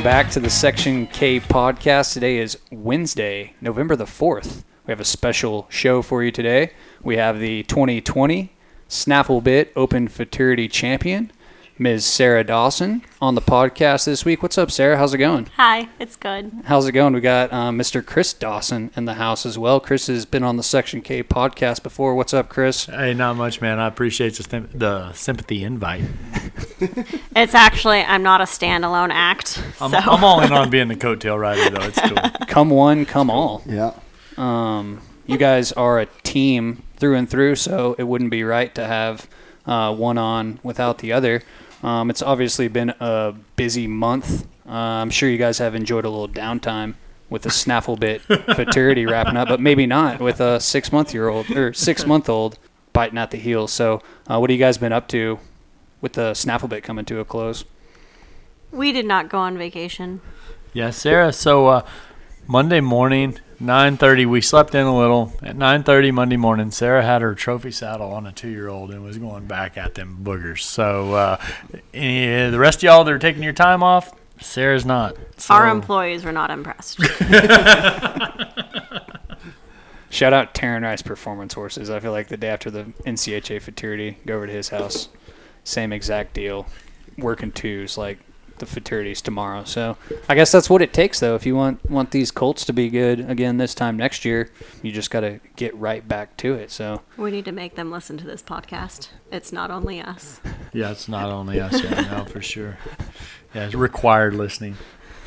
Welcome back to the Section K podcast. Today is Wednesday, November the 4th. We have a special show for you today. We have the 2020 Snaffle Bit Open Futurity Champion, Ms. Sarah Dawson, on the podcast this week. What's up, Sarah? How's it going? Hi, it's good. How's it going? We got um, Mr. Chris Dawson in the house as well. Chris has been on the Section K podcast before. What's up, Chris? Hey, not much, man. I appreciate the, the sympathy invite. It's actually I'm not a standalone act. I'm, so I'm all in on being the coattail rider, though. It's cool. Come one, come all. Yeah. Um, you guys are a team through and through, so it wouldn't be right to have uh, one on without the other. Um, it's obviously been a busy month. Uh, I'm sure you guys have enjoyed a little downtime with the snaffle bit futurity wrapping up, but maybe not with a six month year old or six month old biting at the heels. So, uh, what have you guys been up to with the snaffle bit coming to a close? we did not go on vacation. Yeah, Sarah. So uh, Monday morning, 9:30, we slept in a little. At 9:30 Monday morning, Sarah had her trophy saddle on a two-year-old and was going back at them boogers. So uh, eh, the rest of y'all that are taking your time off, Sarah's not. So, Our employees were not impressed. Shout out Taryn Rice Performance Horses. I feel like the day after the NCHA Futurity, go over to his house. Same exact deal. Working twos like the Futurities tomorrow. So I guess that's what it takes though. If you want want these Colts to be good again this time next year, you just got to get right back to it. So we need to make them listen to this podcast. It's not only us. Yeah, it's not only us. Yeah, no, for sure. Yeah, it's required listening.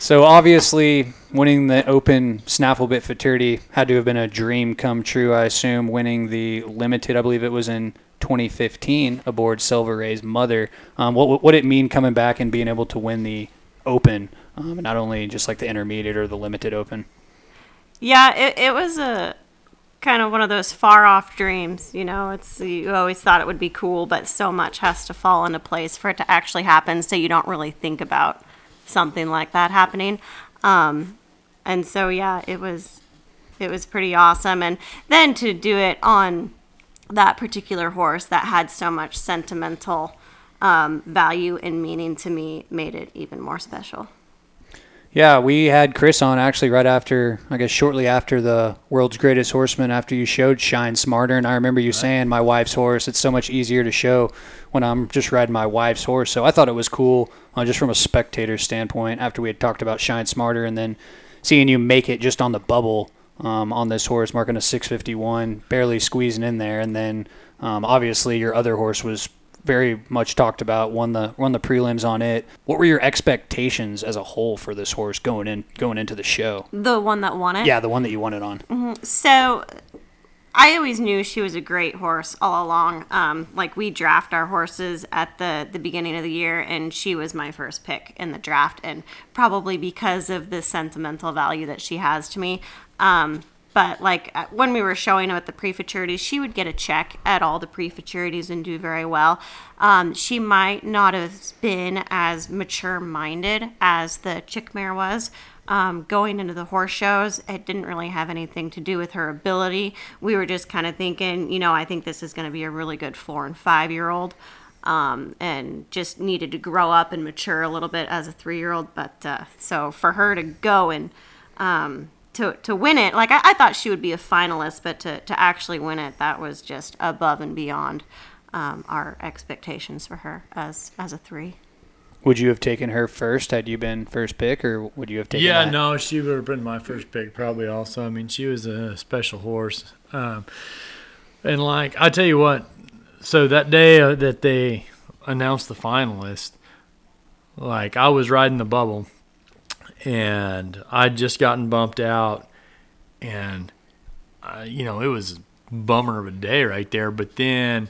So obviously, winning the Open Snafflebit Futurity had to have been a dream come true. I assume winning the limited, I believe it was in 2015, aboard Silver Ray's mother. Um, what what did it mean coming back and being able to win the Open, um, not only just like the intermediate or the limited Open? Yeah, it, it was a kind of one of those far off dreams. You know, it's you always thought it would be cool, but so much has to fall into place for it to actually happen. So you don't really think about something like that happening. Um, and so yeah, it was it was pretty awesome. And then to do it on that particular horse that had so much sentimental um, value and meaning to me made it even more special. Yeah, we had Chris on actually right after, I guess, shortly after the World's Greatest Horseman. After you showed Shine Smarter, and I remember you saying, "My wife's horse. It's so much easier to show when I'm just riding my wife's horse." So I thought it was cool, uh, just from a spectator standpoint. After we had talked about Shine Smarter, and then seeing you make it just on the bubble um, on this horse, marking a 651, barely squeezing in there, and then um, obviously your other horse was very much talked about. Won the won the prelims on it. What were your expectations as a whole for this horse going in going into the show? The one that won it. Yeah, the one that you won it on. So I always knew she was a great horse all along. Um, like we draft our horses at the the beginning of the year, and she was my first pick in the draft, and probably because of the sentimental value that she has to me. Um, but like uh, when we were showing at the pre-futurities, she would get a check at all the pre-futurities and do very well. Um, she might not have been as mature-minded as the chick mare was. Um, going into the horse shows, it didn't really have anything to do with her ability. We were just kind of thinking, you know, I think this is going to be a really good four and five year old. Um, and just needed to grow up and mature a little bit as a three year old. But uh, so for her to go and um, to, to win it, like I, I thought she would be a finalist, but to, to actually win it, that was just above and beyond um, our expectations for her as, as a three. Would you have taken her first had you been first pick, or would you have taken? Yeah, that? no, she would have been my first pick probably. Also, I mean, she was a special horse, um, and like I tell you what, so that day uh, that they announced the finalist, like I was riding the bubble, and I'd just gotten bumped out, and uh, you know it was a bummer of a day right there. But then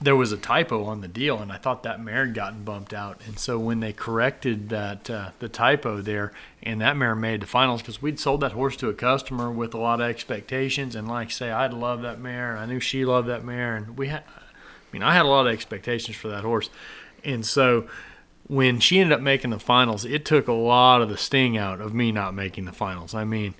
there was a typo on the deal, and I thought that mare had gotten bumped out. And so when they corrected that uh, the typo there, and that mare made the finals because we'd sold that horse to a customer with a lot of expectations, and like say, I'd love that mare. I knew she loved that mare, and we had, I mean, I had a lot of expectations for that horse, and so. When she ended up making the finals, it took a lot of the sting out of me not making the finals. I mean,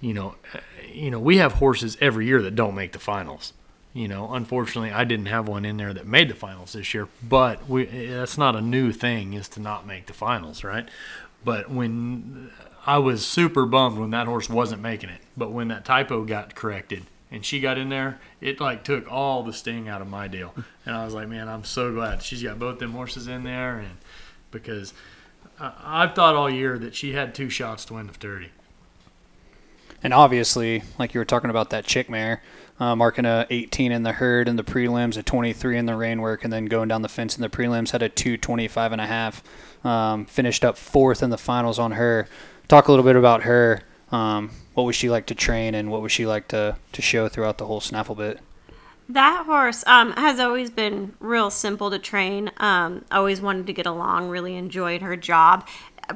you know, uh, you know, we have horses every year that don't make the finals You know, unfortunately, I didn't have one in there that made the finals this year. But we that's not a new thing is to not make the finals, right? But when I was super bummed when that horse wasn't making it, but when that typo got corrected and she got in there, it like took all the sting out of my deal. And I was like, man, I'm so glad she's got both them horses in there, and because I, I've thought all year that she had two shots to win the 30. And obviously, like you were talking about that chick mare, uh, marking a 18 in the herd in the prelims, a 23 in the rein work, and then going down the fence in the prelims, had a 225 and a half. Um, finished up fourth in the finals on her. Talk a little bit about her. Um, what would she like to train, and what would she like to, to show throughout the whole snaffle bit? That horse um, has always been real simple to train. Um, always wanted to get along. Really enjoyed her job.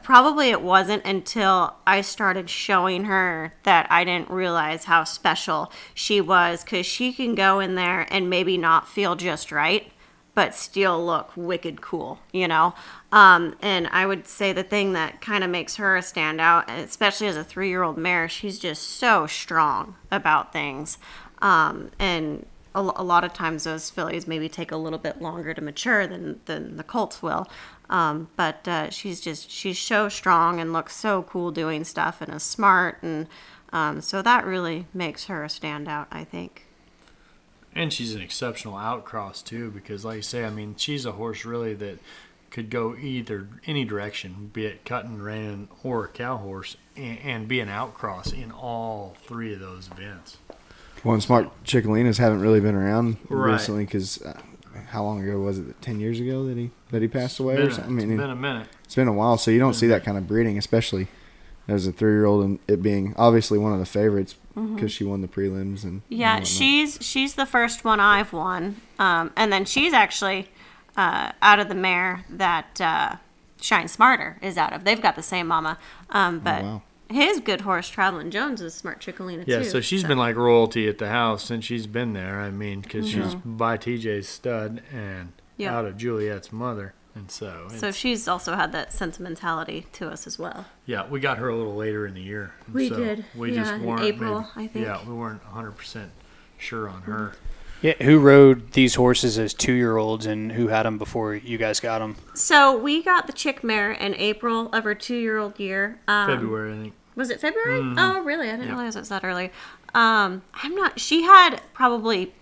Probably it wasn't until I started showing her that I didn't realize how special she was because she can go in there and maybe not feel just right, but still look wicked cool, you know? Um, and I would say the thing that kind of makes her a standout, especially as a three year old mare, she's just so strong about things. Um, and a, a, lot of times those fillies maybe take a little bit longer to mature than, than the colts will. Um, but uh, she's just she's so strong and looks so cool doing stuff and is smart and um, so that really makes her a standout, I think. And she's an exceptional outcross too, because like you say, I mean, she's a horse really that could go either any direction, be it cutting, reining, or a cow horse, and, and be an outcross in all three of those events. Well, and smart Chic Olenas haven't really been around Right. recently because uh, how long ago was it? Ten years ago that he that he passed away or a- something. I it's mean, been a minute. it's been a while, so you don't see that kind of breeding, especially as a three-year-old, and it being obviously one of the favorites because Mm-hmm. she won the prelims and and Yeah, whatnot. she's she's the first one I've won, um, and then she's actually uh, out of the mare that uh, Shine Smarter is out of. They've got the same mama, um, but Oh, wow. his good horse Travelin Jonez is Smart Chic Olena Yeah, too. so she's been like royalty at the house since she's been there. I mean, because she's by TJ's stud and Yeah. out of Juliet's mother, and so so she's also had that sentimentality to us as well. yeah, we got her a little later in the year. We so did, We yeah, just weren't April, maybe- I think. Yeah, we weren't 100 percent sure on her. Yeah, who rode these horses as two year olds, and who had them before you guys got them? So we got the chick mare in April of her two-year-old year. Um, February, I think. Was it February? Mm-hmm. Oh, really? I didn't realize it was that early. Um, I'm not. She had probably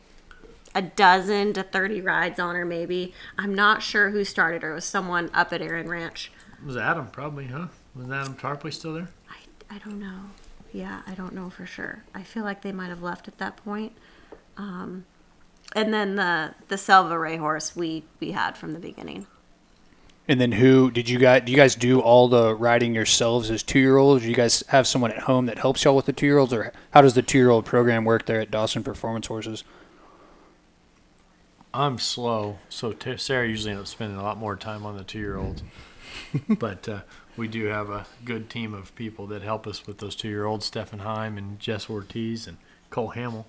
a dozen to thirty rides on her, maybe. I'm not sure who started her. It was someone up at Aaron Ranch. It Was Adam probably, huh? Was Adam Tarpley still there? I, I don't know. Yeah, I don't know for sure. I feel like they might have left at that point. Um, and then the the Selva Ray horse we we had from the beginning. And then who did you guys? Do you guys do all the riding yourselves as two year olds? Do you guys have someone at home that helps y'all with the two year olds, or how does the two year old program work there at Dawson Performance Horses? I'm slow, so t- Sarah usually ends up spending a lot more time on the two-year-olds. but uh, we do have a good team of people that help us with those two-year-olds: Stefan Heim and Jess Ortiz and Cole Hamill.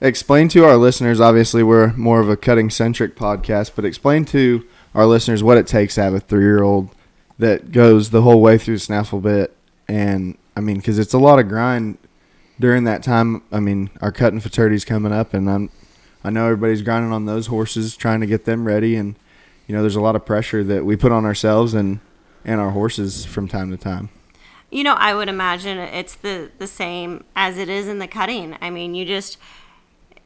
explain to our listeners. Obviously, we're more of a cutting centric podcast, but explain to our listeners what it takes to have a three year old that goes the whole way through the snaffle bit. And I mean, because it's a lot of grind during that time. I mean, our cutting futurity's coming up, and I'm I know everybody's grinding on those horses, trying to get them ready, and you know, there's a lot of pressure that we put on ourselves and and our horses from time to time. You know, I would imagine it's the the same as it is in the cutting. I mean, you just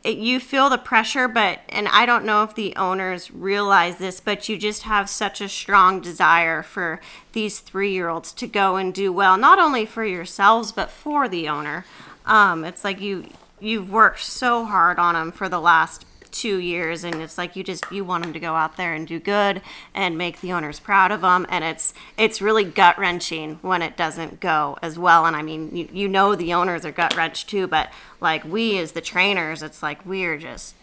it, you feel the pressure, but and I don't know if the owners realize this, but you just have such a strong desire for these three year olds to go and do well, not only for yourselves but for the owner. Um, it's like you you've worked so hard on them for the last two years and it's like you just you want them to go out there and do good and make the owners proud of them and it's it's really gut wrenching when it doesn't go as well and i mean you, you know the owners are gut wrenched too but like we as the trainers it's like we're just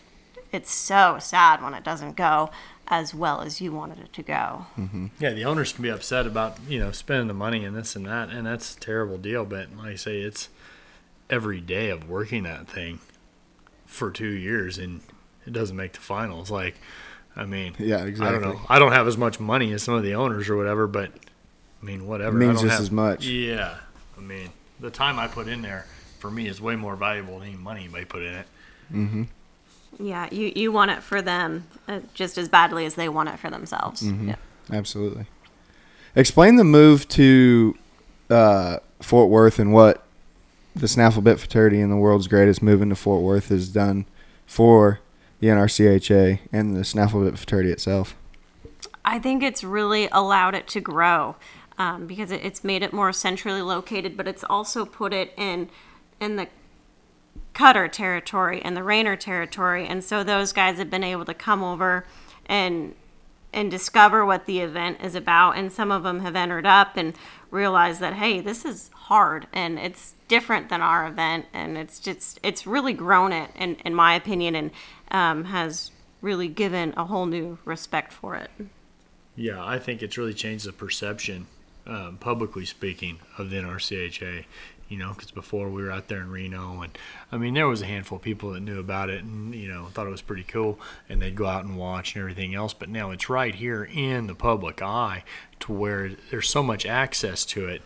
it's so sad when it doesn't go as well as you wanted it to go mm-hmm. Yeah, the owners can be upset about you know spending the money and this and that, and that's a terrible deal. But like I say, it's every day of working that thing for two years, and it doesn't make the finals. Like, I mean, Yeah, exactly. I don't know. I don't have as much money as some of the owners or whatever, but I mean, whatever. It I means don't just have- as much. Yeah, I mean, the time I put in there for me is way more valuable than any money anybody put in it. Mm-hmm. Yeah, you, you want it for them uh, just as badly as they want it for themselves. Mm-hmm. Yeah. Absolutely. Explain the move to uh, Fort Worth and what the Snaffle Bit Futurity and the world's greatest moving to Fort Worth has done for the NRCHA and the Snaffle Bit Futurity itself. I think it's really allowed it to grow um, because it, it's made it more centrally located, but it's also put it in in the cutter territory and the reiner territory, and so those guys have been able to come over and and discover what the event is about. And some of them have entered up and realized that hey, this is hard and it's different than our event, and it's just it's really grown it, in, in my opinion, and um, has really given a whole new respect for it. Yeah, I think it's really changed the perception, um, publicly speaking, of the NRCHA. You know, because before we were out there in Reno, and I mean, there was a handful of people that knew about it and, you know, thought it was pretty cool, and they'd go out and watch and everything else. But now it's right here in the public eye to where there's so much access to it.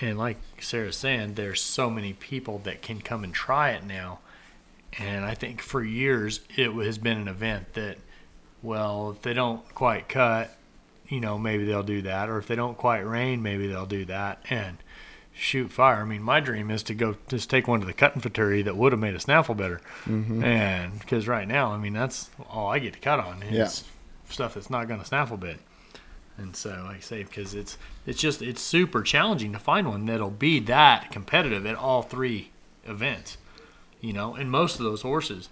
And like Sarah's saying, there's so many people that can come and try it now. And I think for years it has been an event that, well, if they don't quite cut, you know, maybe they'll do that. Or if they don't quite rein, maybe they'll do that. And shoot fire. I mean, my dream is to go just take one to the cutting futurity that would have made a snaffle bitter. Mm-hmm. And because right now, I mean, that's all I get to cut on is Yeah. stuff that's not going to snaffle bit. And so, like I say, because it's it's just it's super challenging to find one that'll be that competitive at all three events. You know, and most of those horses.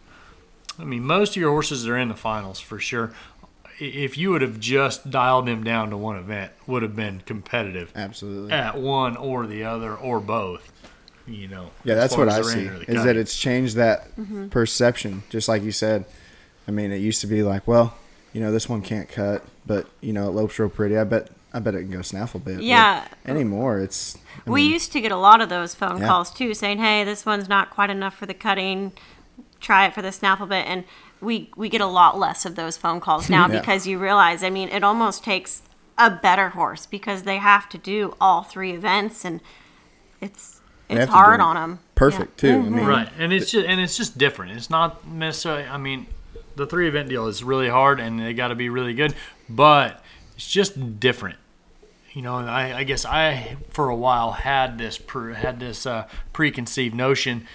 I mean, most of your horses are in the finals for sure. I- If you would have just dialed them down to one event, would have been competitive Absolutely. at one or the other or both. You know. Yeah, that's what I see. rein or Is that it's changed that mm-hmm. perception, just like you said. I mean, it used to be like, well, you know, this one can't cut, but you know, it lopes real pretty. I bet, I bet it can go snaffle bit. But Yeah. Anymore, it's. I we mean, used to get a lot of those phone Yeah. calls too, saying, "Hey, this one's not quite enough for the cutting. Try it for the snaffle bit." And we we get a lot less of those phone calls now Yeah. because you realize, I mean, it almost takes a better horse because they have to do all three events, and it's it's hard on them. perfect too. I mean, right and it's just and it's just different it's not necessarily i mean the three event deal is really hard and they got to be really good but it's just different you know I, I guess i for a while had this pre, had this uh, preconceived notion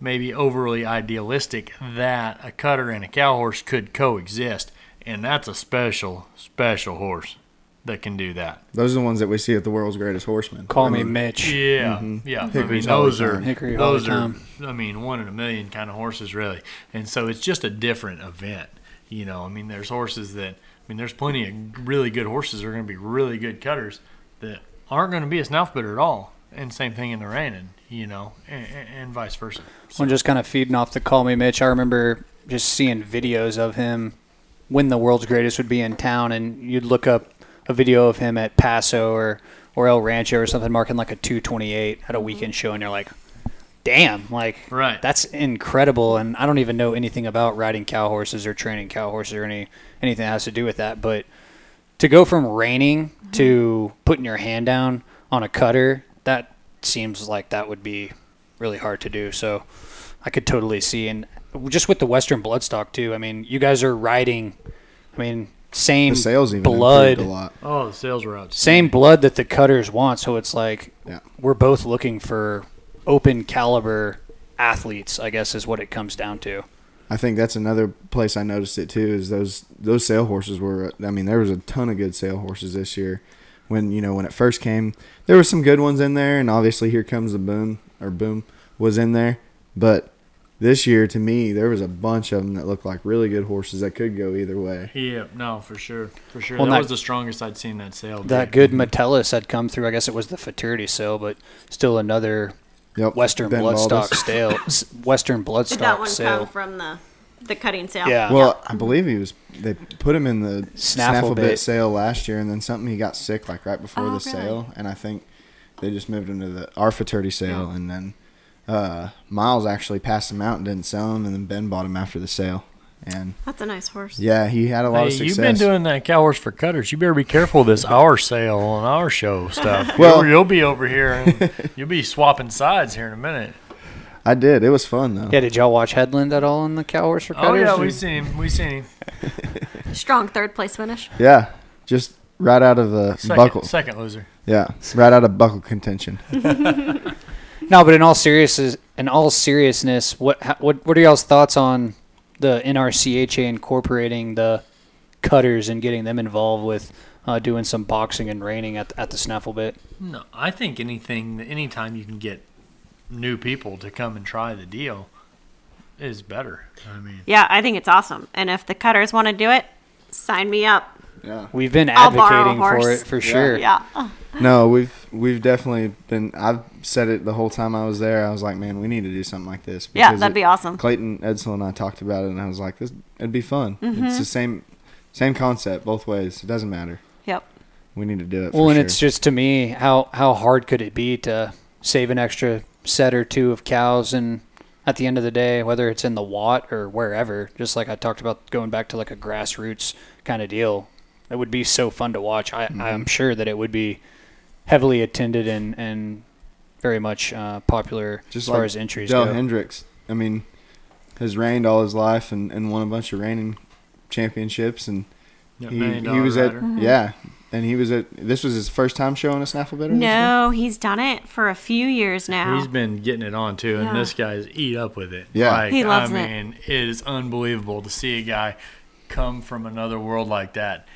maybe overly idealistic that a cutter and a cow horse could coexist and that's a special special horse that can do that Those are the ones that we see at the world's greatest horseman. Call I me Mitch. yeah, mm-hmm. yeah. Hickory's I mean, those are. Hickory all those are. I mean, one in a million kind of horses, really. And so it's just a different event. You know, I mean, there's horses that. I mean, there's plenty of really good horses that are going to be really good cutters that aren't going to be a snaffle bitter at all. And same thing in the reining, you know, and, and vice versa. Well, just kind of feeding off the call me Mitch. I remember just seeing videos of him when the world's greatest would be in town, and you'd look up a video of him at Paso or or El Rancho or something, marking like a 228 at a mm-hmm. weekend show, and you're like, damn, like Right. that's incredible. And I don't even know anything about riding cow horses or training cow horses or any anything that has to do with that, but to go from reining mm-hmm. to putting your hand down on a cutter, that seems like that would be really hard to do. So I could totally see, and just with the Western bloodstock too. I mean, you guys are riding. I mean, same The sales even blood, improved a lot. Oh, the sales were out. same blood that the cutters want. So it's like Yeah. we're both looking for open caliber athletes. I guess is what it comes down to. I think that's another place I noticed it too. Is those those sale horses were? I mean, there was a ton of good sale horses this year. When you know when it first came, there were some good ones in there, and obviously here comes the boom or boom was in there. But this year, to me, there was a bunch of them that looked like really good horses that could go either way. Yeah, no, for sure, for sure. Well, that not- was the strongest I'd seen that sale. That be. good Metellus had come through. I guess it was the Futurity sale, but still another Yep. Western Ben bloodstock Baldus. sale. s- Western Did that bloodstock one sale. come from the the cutting sale? Yeah. Well, I believe he was. They put him in the Snaffle snaffle bit. bit sale last year, and then something he got sick like right before Oh, the really? sale, and I think they just moved him to the our futurity sale, and then uh, Miles actually passed him out and didn't sell him, and then Ben bought him after the sale, and That's a nice horse. yeah, he had a lot Hey, of success. you've been doing that cow horse for cutters. You better be careful this our sale and our show stuff. Well- you'll, you'll be over here and you'll be swapping sides here in a minute. I did. It was fun though. Yeah, did y'all watch Headland at all in the cow horse for Oh cutters? yeah, or- we seen him. We seen him. Strong third place finish. Yeah, just right out of the Second, buckle. second loser. Yeah, right out of buckle contention. No, but in all seriousness, in all seriousness, what how, what what are y'all's thoughts on the NRCHA incorporating the cutters and getting them involved with uh, doing some boxing and reining at at the snaffle bit? No, I think anything, anytime you can get new people to come and try the deal, is better. I mean, Yeah, I think it's awesome. And if the cutters want to do it, sign me up. Yeah. We've been I'll advocating for it for sure. Yeah. No, we've we've definitely been. I've said it the whole time I was there. I was like, man, we need to do something like this. Yeah, that'd it- be awesome. Clayton Edsel and I talked about it, and I was like, this it'd be fun. Mm-hmm. It's the same same concept both ways. It doesn't matter. Yep. We need to do it. Well, for and sure. it's just to me, how how hard could it be to save an extra set or two of cows and at the end of the day, whether it's in the Watt or wherever, just like I talked about going back to like a grassroots kind of deal, it would be so fun to watch. I, Mm-hmm. I'm sure that it would be heavily attended and, and very much uh, popular just as far as entries Dell go. Hendricks. I mean, has reined all his life and, and won a bunch of reining championships, and yeah, he, he dollar was at. Mm-hmm. yeah, and he was at this was his first time showing a snaffle bitter. No, he's done it for a few years now. He's been getting it on too, and Yeah. this guy's eat up with it. Yeah. like, He loves I it. mean, it is unbelievable to see a guy come from another world like that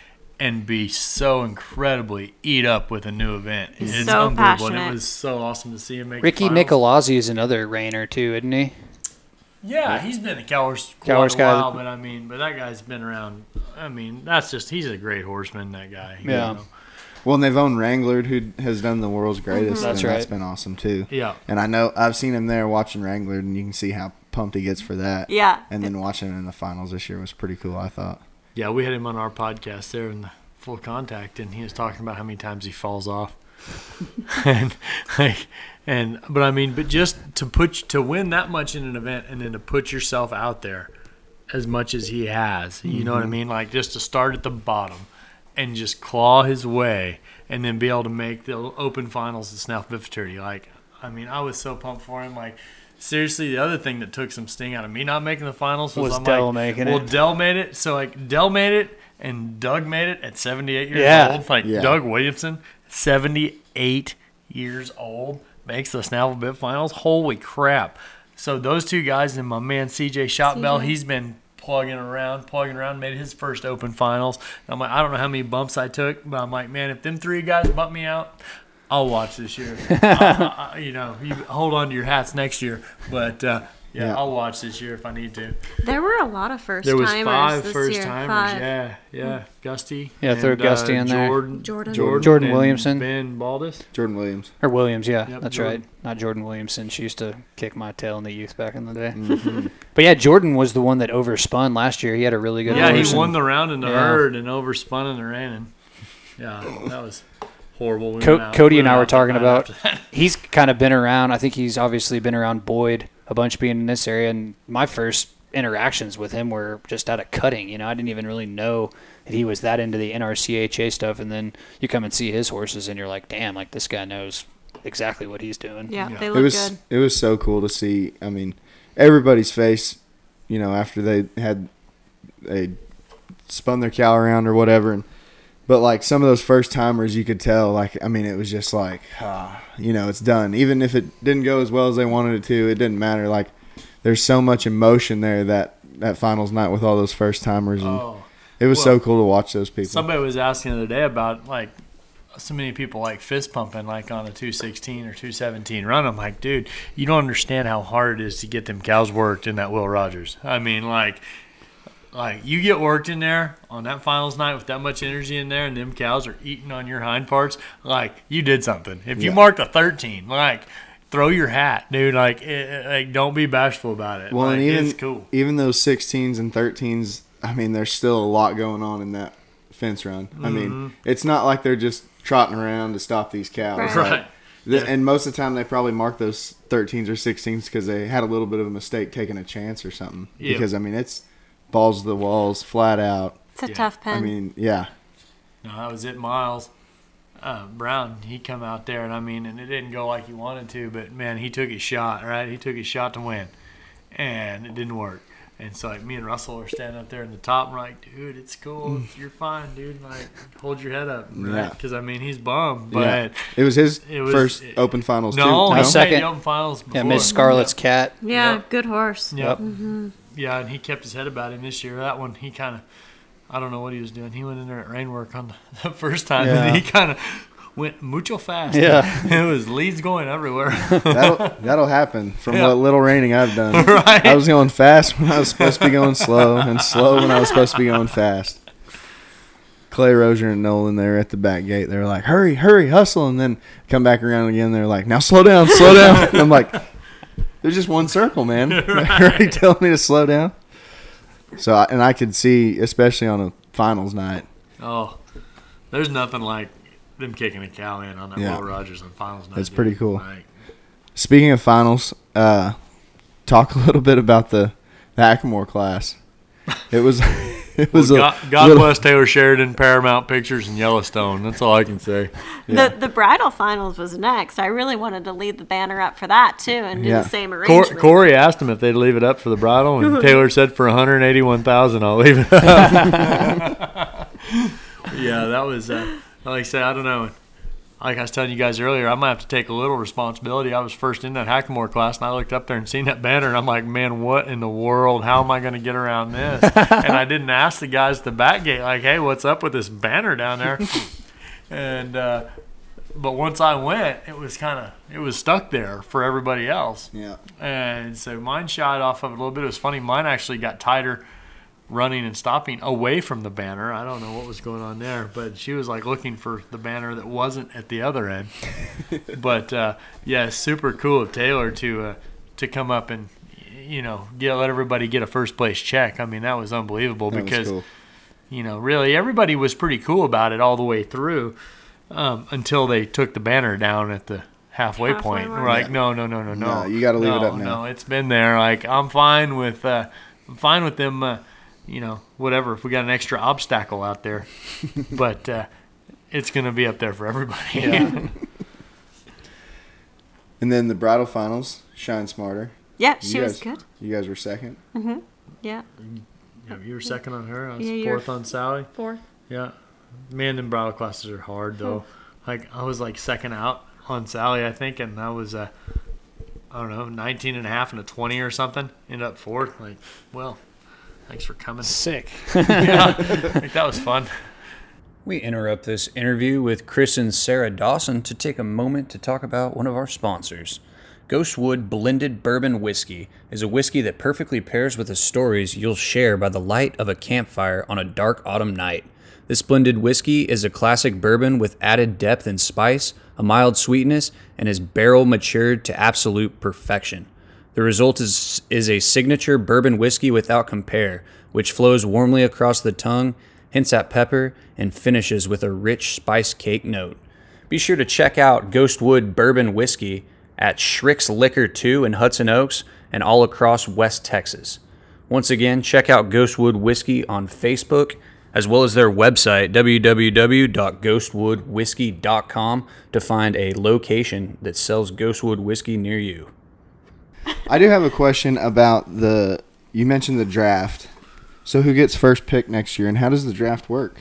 and be so incredibly eat up with a new event. He's it's so unbelievable, and passionate. it was so awesome to see him make. Ricky. Nicolazzi is another reiner too, isn't he? Yeah, he's been a cowhorse quite Cow a guy while, but I mean, but that guy's been around. I mean, that's just he's a great horseman. That guy. you Yeah. know. Well, and they've owned Wrangler, who has done the world's mm-hmm. greatest. That's and That's been awesome too. Yeah. And I know I've seen him there watching Wrangler, and you can see how pumped he gets for that. yeah. And then watching him in the finals this year was pretty cool. I thought. Yeah, we had him on our podcast there in the full contact, and he was talking about how many times he falls off. and like, and but I mean, but just to put to win that much in an event, and then to put yourself out there as much as he has, you know what I mm-hmm. mean? Like just to start at the bottom and just claw his way, and then be able to make the open finals at Snaffle Bit Futurity. Like, I mean, I was so pumped for him. Like. Seriously, the other thing that took some sting out of me not making the finals was, Was I'm Dell like, making well, it. Dell made it. So like Dell made it and Doug made it at 78 years Yeah. old. Like Yeah. Doug Williamson, 78 years old, makes the Snaffle Bit Finals. Holy crap! So those two guys and my man CJ Shotbell, CJ. he's been plugging around, plugging around, made his first open finals. And I'm like, I don't know how many bumps I took, but I'm like, man, if them three guys bump me out. I'll watch this year. I- I- you know, you hold on to your hats next year, but uh, yeah, Yeah. I'll watch this year if I need to. There were a lot of first There was timers five this first year. timers. Five. Yeah, yeah. Gusty. Yeah, throw and, uh, Gusty in there. Jordan, Jordan. Jordan and Williamson. Ben Baldus. Jordan Williams. Or Williams, yeah, Yep, that's Jordan. right. Not Jordan Williamson. She used to kick my tail in the youth back in the day. Mm-hmm. But yeah, Jordan was the one that overspun last year. He had a really good. Yeah, horse he won and the round in the Yeah. herd and overspun in the reining. Yeah, that was horrible. We Co- out- Cody we and I were talking about. He's kind of been around. I think he's obviously been around Boyd a bunch, being in this area. And my first interactions with him were just out of cutting. You know, I didn't even really know that he was that into the NRCHA stuff. And then you come and see his horses, and you're like, damn, like this guy knows exactly what he's doing. Yeah, Yeah. they It was good. it was so cool to see. I mean, everybody's face, you know, after they had they spun their cow around or whatever, and but like some of those first timers, you could tell. Like, I mean, it was just like, ah, you know, it's done. Even if it didn't go as well as they wanted it to, it didn't matter. Like, there's so much emotion there that that finals night with all those first timers, and Oh, it was well, so cool to watch those people. somebody was asking the other day about like so many people like fist pumping like on a 216 or 217 run. I'm like, dude, you don't understand how hard it is to get them cows worked in that Will Rogers. I mean, like, like you get worked in there on that finals night with that much energy in there, and them cows are eating on your hind parts. Like, you did something. If you Yeah. marked a 13, like. Throw your hat, dude. Like, it, like, don't be bashful about it. Well, like, and even it's cool. even those 16s and 13s, I mean, there's still a lot going on in that fence run. I mean, mm-hmm. it's not like they're just trotting around to stop these cows. Right. Right. the- And most of the time, they probably mark those 13s or 16s because they had a little bit of a mistake taking a chance or something. Yeah. Because I mean, it's balls to the walls, flat out. It's a Yeah. tough pen. I mean, yeah, No, that was it, Miles. uh, Brown, he come out there, and I mean, and it didn't go like he wanted to, but man, he took his shot, right? He took his shot to win, and it didn't work. And so, like, me and Russell are standing up there in the top, and we're like, dude, it's cool. You're fine, dude. Like, hold your head up, right? Yeah. Because, I mean, he's bummed, but yeah. It was his it was- first it- open finals no, too. he My made second- the open finals before. Yeah, Miss Scarlet's cat. Yeah, Yep. good horse. Yep. Yep. Yeah, and he kept his head about him this year. That one, he kind of, I don't know what he was doing. He went in there at rein work on the, the first time, Yeah. and he kind of went mucho fast. Yeah. it was leads going everywhere. That'll that'll happen from Yeah. what little reining I've done. Right. I was going fast when I was supposed to be going slow, and slow when I was supposed to be going fast. Clay Rozier and Nolan, they were at the back gate. They were like, "Hurry, hurry, hustle!" And then come back around again. They're like, "Now slow down, slow down." And I'm like, "There's just one circle, man. You're already telling me to slow down." So, and I could see, especially on a finals night, oh, there's nothing like them kicking a cow in on that Yeah. Will Rogers on finals night. That's dude. pretty cool. Like, Speaking of finals, uh, talk a little bit about the, the Hackamore class. It was it was well, God, God little- bless Taylor Sheridan, Paramount Pictures, and Yellowstone. That's all I can say. Yeah. The the bridle finals was next. I really wanted to lead the banner up for that too and do Yeah. the same Cor- arrangement. Corey asked him if they'd leave it up for the bridle, and Taylor said for 181,000, I'll leave it up. yeah, that was uh, like I said. I don't know. Like I was telling you guys earlier, I might have to take a little responsibility. I was first in that Hackamore class, and I looked up there and seen that banner, and I'm like, man, what in the world? How am I going to get around this? and I didn't ask the guys at the back gate, like, hey, what's up with this banner down there? and uh, but once I went, it was kind of it was stuck there for everybody else. yeah. And so mine shied off of it a little bit. It was funny. Mine actually got tighter running and stopping away from the banner. I don't know what was going on there, but she was like looking for the banner that wasn't at the other end. but uh, yeah, super cool of Taylor to uh, to come up and you know get let everybody get a first place check. I mean that was unbelievable That was because cool. you know, really everybody was pretty cool about it all the way through um, until they took the banner down at the halfway, Halfway point. mark. We're like, Yeah. no, no, no, no, no. No, you gotta leave it up now. No, it's been there. Like, I'm fine with, uh, I'm fine with them, uh, you know, whatever. If we got an extra obstacle out there, but uh, it's gonna be up there for everybody. Yeah. And then the bridle finals, Shine Smarter. yeah, You she was good. You guys were second. Yeah, Yeah, you were second on her. I was Yeah, fourth on Sally. fourth. Yeah. Man, them bridle classes are hard though. Like I was like second out on Sally, I think, and I was uh, I don't know, 19 and a half and a 20 or something. Ended up fourth. Like, well, thanks for coming. Sick. yeah, like, that was fun. We interrupt this interview with Chris and Sarah Dawson to take a moment to talk about one of our sponsors. Ghostwood Blended Bourbon Whiskey is a whiskey that perfectly pairs with the stories you'll share by the light of a campfire on a dark autumn night. This blended whiskey is a classic bourbon with added depth and spice, a mild sweetness, and is barrel matured to absolute perfection. The result is, is a signature bourbon whiskey without compare, which flows warmly across the tongue, hints at pepper, and finishes with a rich spice cake note. Be sure to check out Ghostwood Bourbon Whiskey at Schrick's Liquor 2 in Hudson Oaks and all across West Texas. Once again, check out Ghostwood Whiskey on Facebook as well as their website, www.ghostwoodwhiskey.com, to find a location that sells Ghostwood whiskey near you. I do have a question about the. You mentioned the draft. So who gets first pick next year, and how does the draft work?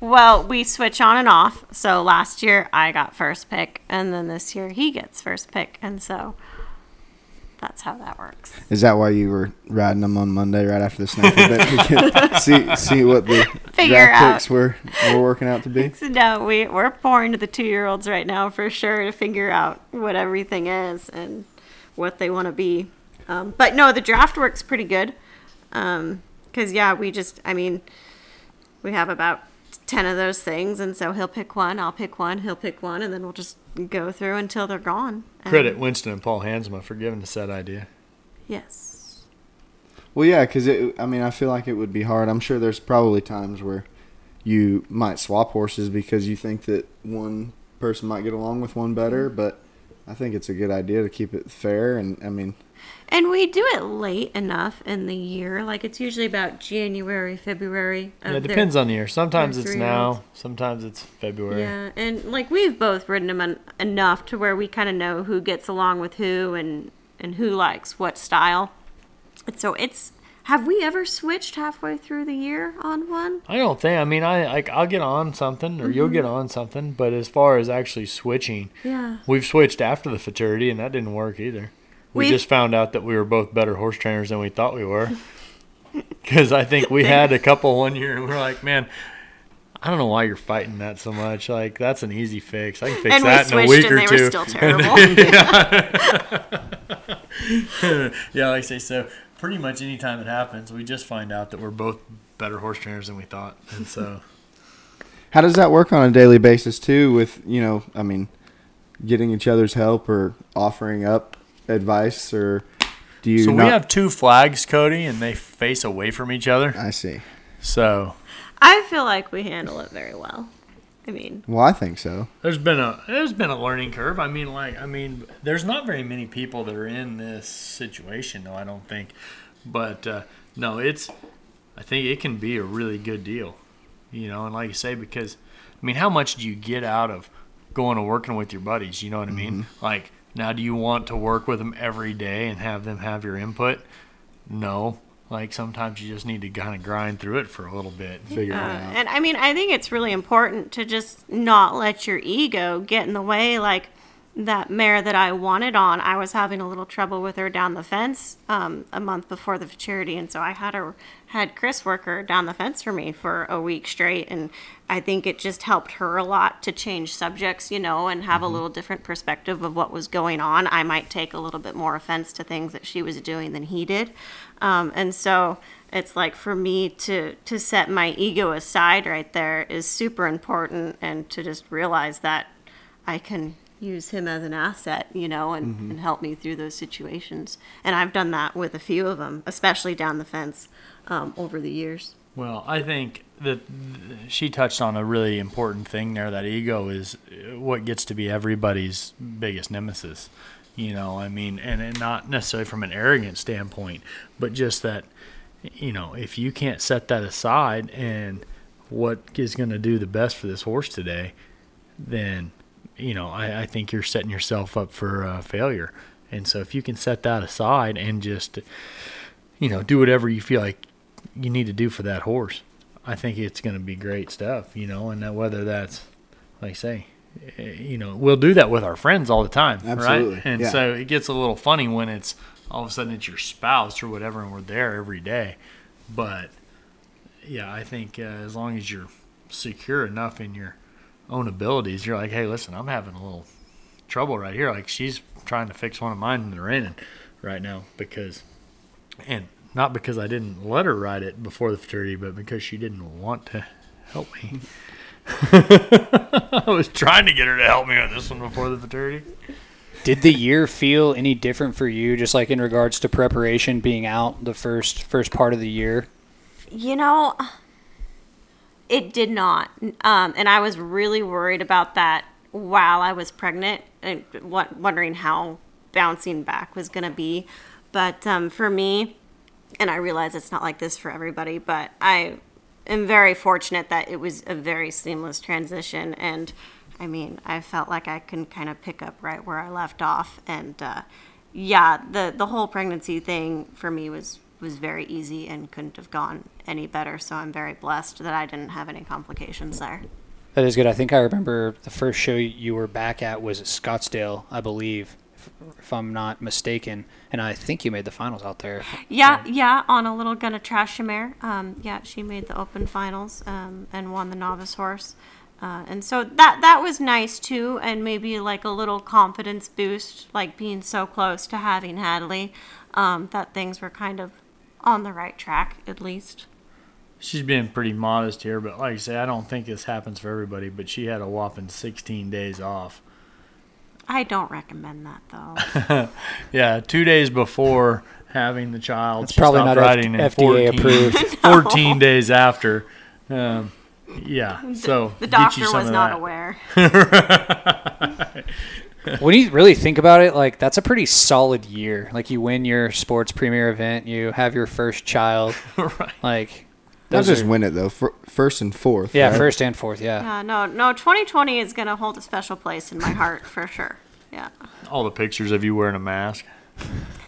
Well, we switch on and off. So last year I got first pick, and then this year he gets first pick, and so that's how that works. Is that why you were riding them on Monday right after the snaffle bit see see what the Figure draft out. picks were were working out to be? No, we we're pouring to the two year olds right now for sure to figure out what everything is and what they want to be. Um, but no, the draft works pretty good. Um 'cause cause yeah, we just I mean, we have about ten of those things, and so he'll pick one, I'll pick one, he'll pick one, and then we'll just go through until they're gone. And- Credit Winston and Paul Hansma for giving us that idea. Yes. Well, yeah, because it. I mean, I feel like it would be hard. I'm sure there's probably times where you might swap horses because you think that one person might get along with one better, but I think it's a good idea to keep it fair, and I mean, And we do it late enough in the year. Like it's usually about January, February. Yeah, it depends on the year. Sometimes it's three-year-olds. now, sometimes it's February. Yeah, and like we've both ridden them en- enough to where we kind of know who gets along with who and and who likes what style. And so it's. Have we ever switched halfway through the year on one? I don't think. I mean, I like I'll get on something, or you'll get Mm-hmm. on something. But as far as actually switching, Yeah. we've switched after the futurity, and that didn't work either. We We've- just found out that we were both better horse trainers than we thought we were. Because I think we had a couple one year, and we are like, man. I don't know why you're fighting that so much. Like that's an easy fix. I can fix and that in a week and or they two. were still terrible. yeah, like I say, so pretty much anytime it happens, we just find out that we're both better horse trainers than we thought, and so how does that work on a daily basis too? With you know, I mean, getting each other's help or offering up advice, or do you? so we have two flags, Cody, and they face away from each other. I see. So I feel like we handle it very well. I mean, Well, I think so. there's been a there's been a learning curve. I mean, like I mean, there's not very many people that are in this situation, though. I don't think, but uh, no, it's I think it can be a really good deal, you know. And like you say, because I mean, how much do you get out of going and working with your buddies? You know what I mean? Like now, do you want to work with them every day and have them have your input? No. Like sometimes you just need to kind of grind through it for a little bit and figure it out. and I mean, I think it's really important to just not let your ego get in the way. Like that mare that I wanted on, I was having a little trouble with her down the fence um, a month before the futurity, and so I had her had Chris work her down the fence for me for a week straight, and I think it just helped her a lot to change subjects, you know, and have a little different perspective of what was going on. I might take a little bit more offense to things that she was doing than he did, um, and so it's like for me to to set my ego aside right there is super important and to just realize that i can use him as an asset you know and, and help me through those situations. And i've done that with a few of them especially down the fence um, over the years Well, I think that she touched on a really important thing there. That ego is what gets to be everybody's biggest nemesis. You know, I mean, and, and not necessarily from an arrogant standpoint, but just that, you know, if you can't set that aside and what is going to do the best for this horse today, then, you know, I, I think you're setting yourself up for uh, failure. And so if you can set that aside and just, you know, do whatever you feel like you need to do for that horse. I think it's going to be great stuff, you know, and that whether that's, like I say, eh, you know, we'll do that with our friends all the time, Absolutely, right? And yeah. so it gets a little funny when it's all of a sudden it's your spouse or whatever, and we're there every day. But yeah, I think uh, as long as you're secure enough in your own abilities, you're like, hey, listen, I'm having a little trouble right here. Like she's trying to fix one of mine in the reining right now because, and not because I didn't let her ride it before the futurity, but because she didn't want to help me. I was trying to get her to help me on this one before the futurity. Did the year feel any different for you, just like in regards to preparation, being out the first first part of the year? You know, it did not. Um, and I was really worried about that while I was pregnant and wa- wondering how bouncing back was going to be. But um, for me, and I realize it's not like this for everybody, but I am very fortunate that it was a very seamless transition. And I mean, I felt like I can kind of pick up right where I left off. And uh, yeah, the, the whole pregnancy thing for me was was very easy and couldn't have gone any better. So I'm very blessed that I didn't have any complications there. That is good. I think I remember the first show you were back at was at Scottsdale, I believe, if, if I'm not mistaken. And I think you made the finals out there. Yeah, yeah, on a little gonna trash mare. Um, yeah, she made the open finals um, and won the novice horse. Uh, and so that that was nice too, and maybe like a little confidence boost, like being so close to having Hadley, um, that things were kind of on the right track at least. She's being pretty modest here, but like I say, I don't think this happens for everybody. But she had a whopping 16 days off. I don't recommend that though. Yeah, two days before having the child. It's she probably stopped not F- riding in FDA 14 approved. 14 days after. Um, yeah, so the get you doctor some was of not that. aware. when you really think about it, like that's a pretty solid year. Like you win your sports premier event, you have your first child. right. Like Not those just are- win it though. fir- First and fourth. yeah, right? first and fourth. Yeah. Yeah, no, no. 2020 is gonna hold a special place in my heart for sure. Yeah, All the pictures of you wearing a mask.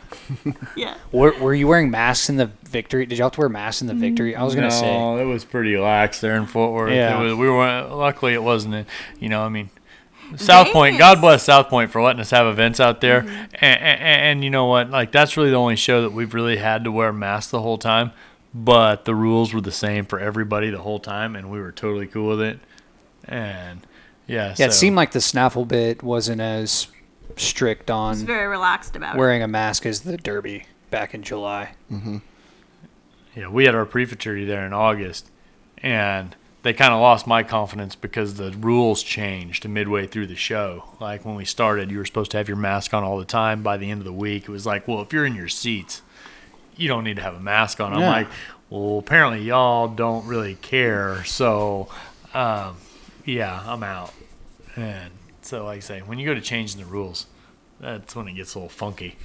yeah. Were, were you wearing masks in the victory? Did you all have to wear masks in the victory? I was gonna say. no, it was pretty lax there in Fort Worth. Yeah. It was, we were luckily it wasn't. A, you know, I mean, South Point. God bless South Point for letting us have events out there. Mm-hmm. And, and, and you know what? Like that's really the only show that we've really had to wear masks the whole time. But the rules were the same for everybody the whole time, and we were totally cool with it. And yeah, Yeah, it so- seemed like the snaffle bit wasn't as strict I was on very relaxed about it. wearing a mask as the Derby back in July. Yeah, we had our prefecture there in August, and they kind of lost my confidence because the rules changed midway through the show. Like when we started, you were supposed to have your mask on all the time. By the end of the week, it was like, well, if you're in your seats, you don't need to have a mask on. I'm Yeah. like, well, apparently y'all don't really care. So, um, yeah, I'm out. And so, like I say, when you go to changing the rules, that's when it gets a little funky.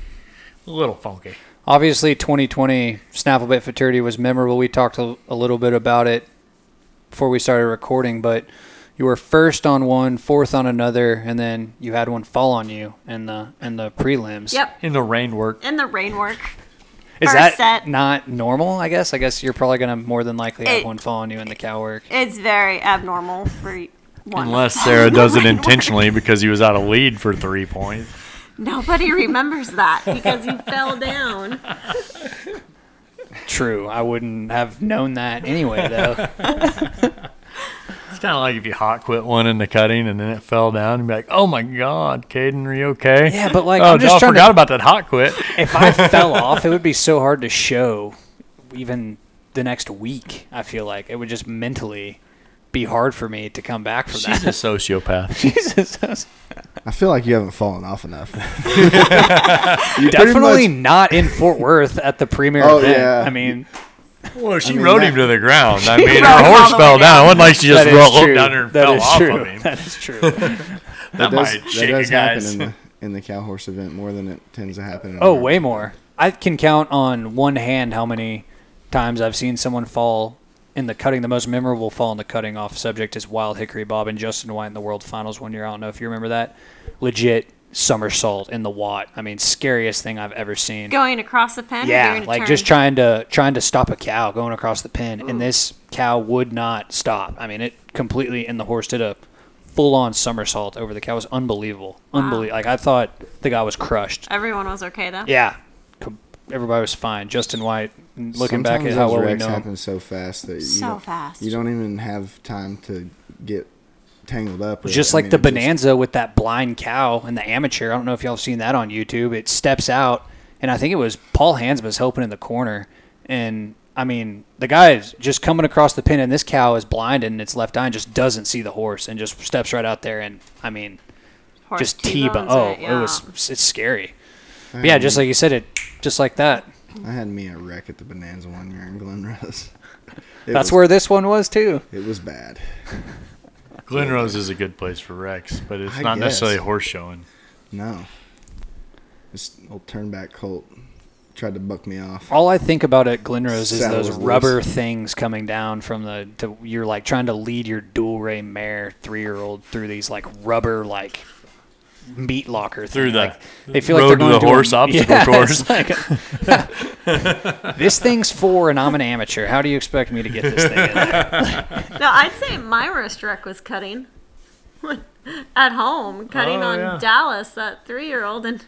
A little funky. Obviously, 2020 Snafflebit Futurity was memorable. We talked a, a little bit about it before we started recording, but you were first on one, fourth on another, and then you had one fall on you in the in the prelims. Yep. In the rein work. In the rein work. Is that set. not normal? I guess. I guess you're probably gonna more than likely have It- one fall on you in the cow work. It's very abnormal for one. Unless Sarah does it intentionally because he was out of lead for three points. Nobody remembers that because you fell down. True. I wouldn't have known that anyway, though. It's kind of like if you hot quit one in the cutting and then it fell down and be like, "Oh my God, Caden, are you okay?" Yeah, but, like, oh, I'm just oh, I trying to- forgot about that hot quit. if I fell off, it would be so hard to show even the next week. I feel like it would just mentally be hard for me to come back from that. She's a that. sociopath. Jesus. I feel like you haven't fallen off enough. Definitely not in Fort Worth at the premier Oh, event. yeah. I mean, Well, she mean, rode that- him to the ground. I mean, her horse fell down. down. It wasn't like she just rolled is true. down there and That fell off true. of him. That is true. That, does, might that shake does happen in the in the cow horse event more than it tends to happen. In Oh, our- way more. I can count on one hand how many times I've seen someone fall in the cutting. The most memorable fall in the cutting off subject is Wild Hickory Bob and Justin White in the World Finals one year. I don't know if you remember that. Legit somersault in the Watt. I mean, scariest thing I've ever seen. Going across the pen. yeah, like turn? just trying to trying to stop a cow going across the pen, and this cow would not stop. I mean, it completely and the horse did a full on somersault over the cow. It was unbelievable, unbelievable. Like I thought the guy was crushed. Everyone was okay though. Yeah, everybody was fine. Justin White, looking back Sometimes at how those well we wrecks know, him. happen so fast that you So don't, fast. You don't even have time to get tangled up. with just it. I like mean, the it just- bonanza with that blind cow and the amateur. I don't know if y'all have seen that on YouTube. It steps out, and I think it was Paul Hansma's helping in the corner. And I mean, the guy is just coming across the pin, and this cow is blind and its left eye and just doesn't see the horse and just steps right out there. And I mean, Horse just T bone. Oh, it, yeah. it was it's scary. But yeah, just me- like you said, it just like that. I had me a wreck at the Bonanza one year in Glen Rose. That's was, where this one was too. it was bad. Glen Rose is a good place for wrecks, but it's I not guess. necessarily horse showing. No, this old turnback colt tried to buck me off. All I think about at Glen Rose is Saddle those was rubber loose. things coming down from the. To, you're like trying to lead your Dual Rey mare three year old through these like rubber like meat locker Through thing. the like, they feel road like they're going to going the a- horse obstacle Yeah, course. it's like- this thing's for, and I'm an amateur. How do you expect me to get this thing in there? No, I'd say my worst wreck was cutting at home, cutting Oh, on yeah. Dallas, that three-year-old, and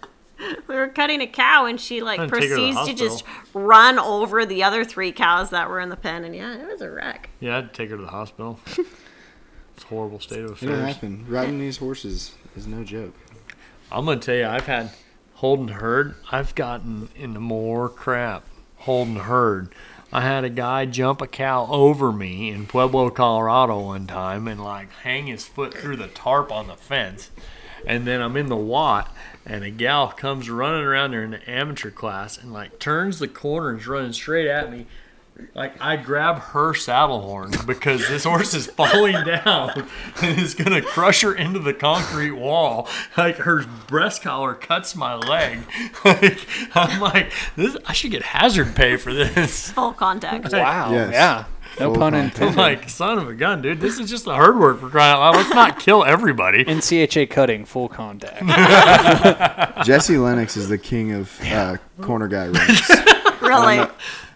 we were cutting a cow, and she like I'd take her to proceeds to just run over the other three cows that were in the pen, and yeah, it was a wreck. Yeah, I'd take her to the hospital. it's a horrible state of affairs. It'll affairs. happen. Riding these horses is no joke. I'm gonna tell you, I've had holding herd. I've gotten into more crap holding herd. I had a guy jump a cow over me in Pueblo, Colorado one time and like hang his foot through the tarp on the fence. And then I'm in the Watt and a gal comes running around there in the amateur class and like turns the corner and is running straight at me, like I grab her saddle horn because this horse is falling down and is gonna crush her into the concrete wall. Like her breast collar cuts my leg. Like I'm like, this I should get hazard pay for this. Full contact. Wow. Yes. Yeah. No Full pun contact. I'm like, son of a gun, dude. This is just the herd work for crying out loud. Let's not kill everybody. NCHA cutting, full contact. Jesse Lennox is the king of uh, corner guy ranks. Really?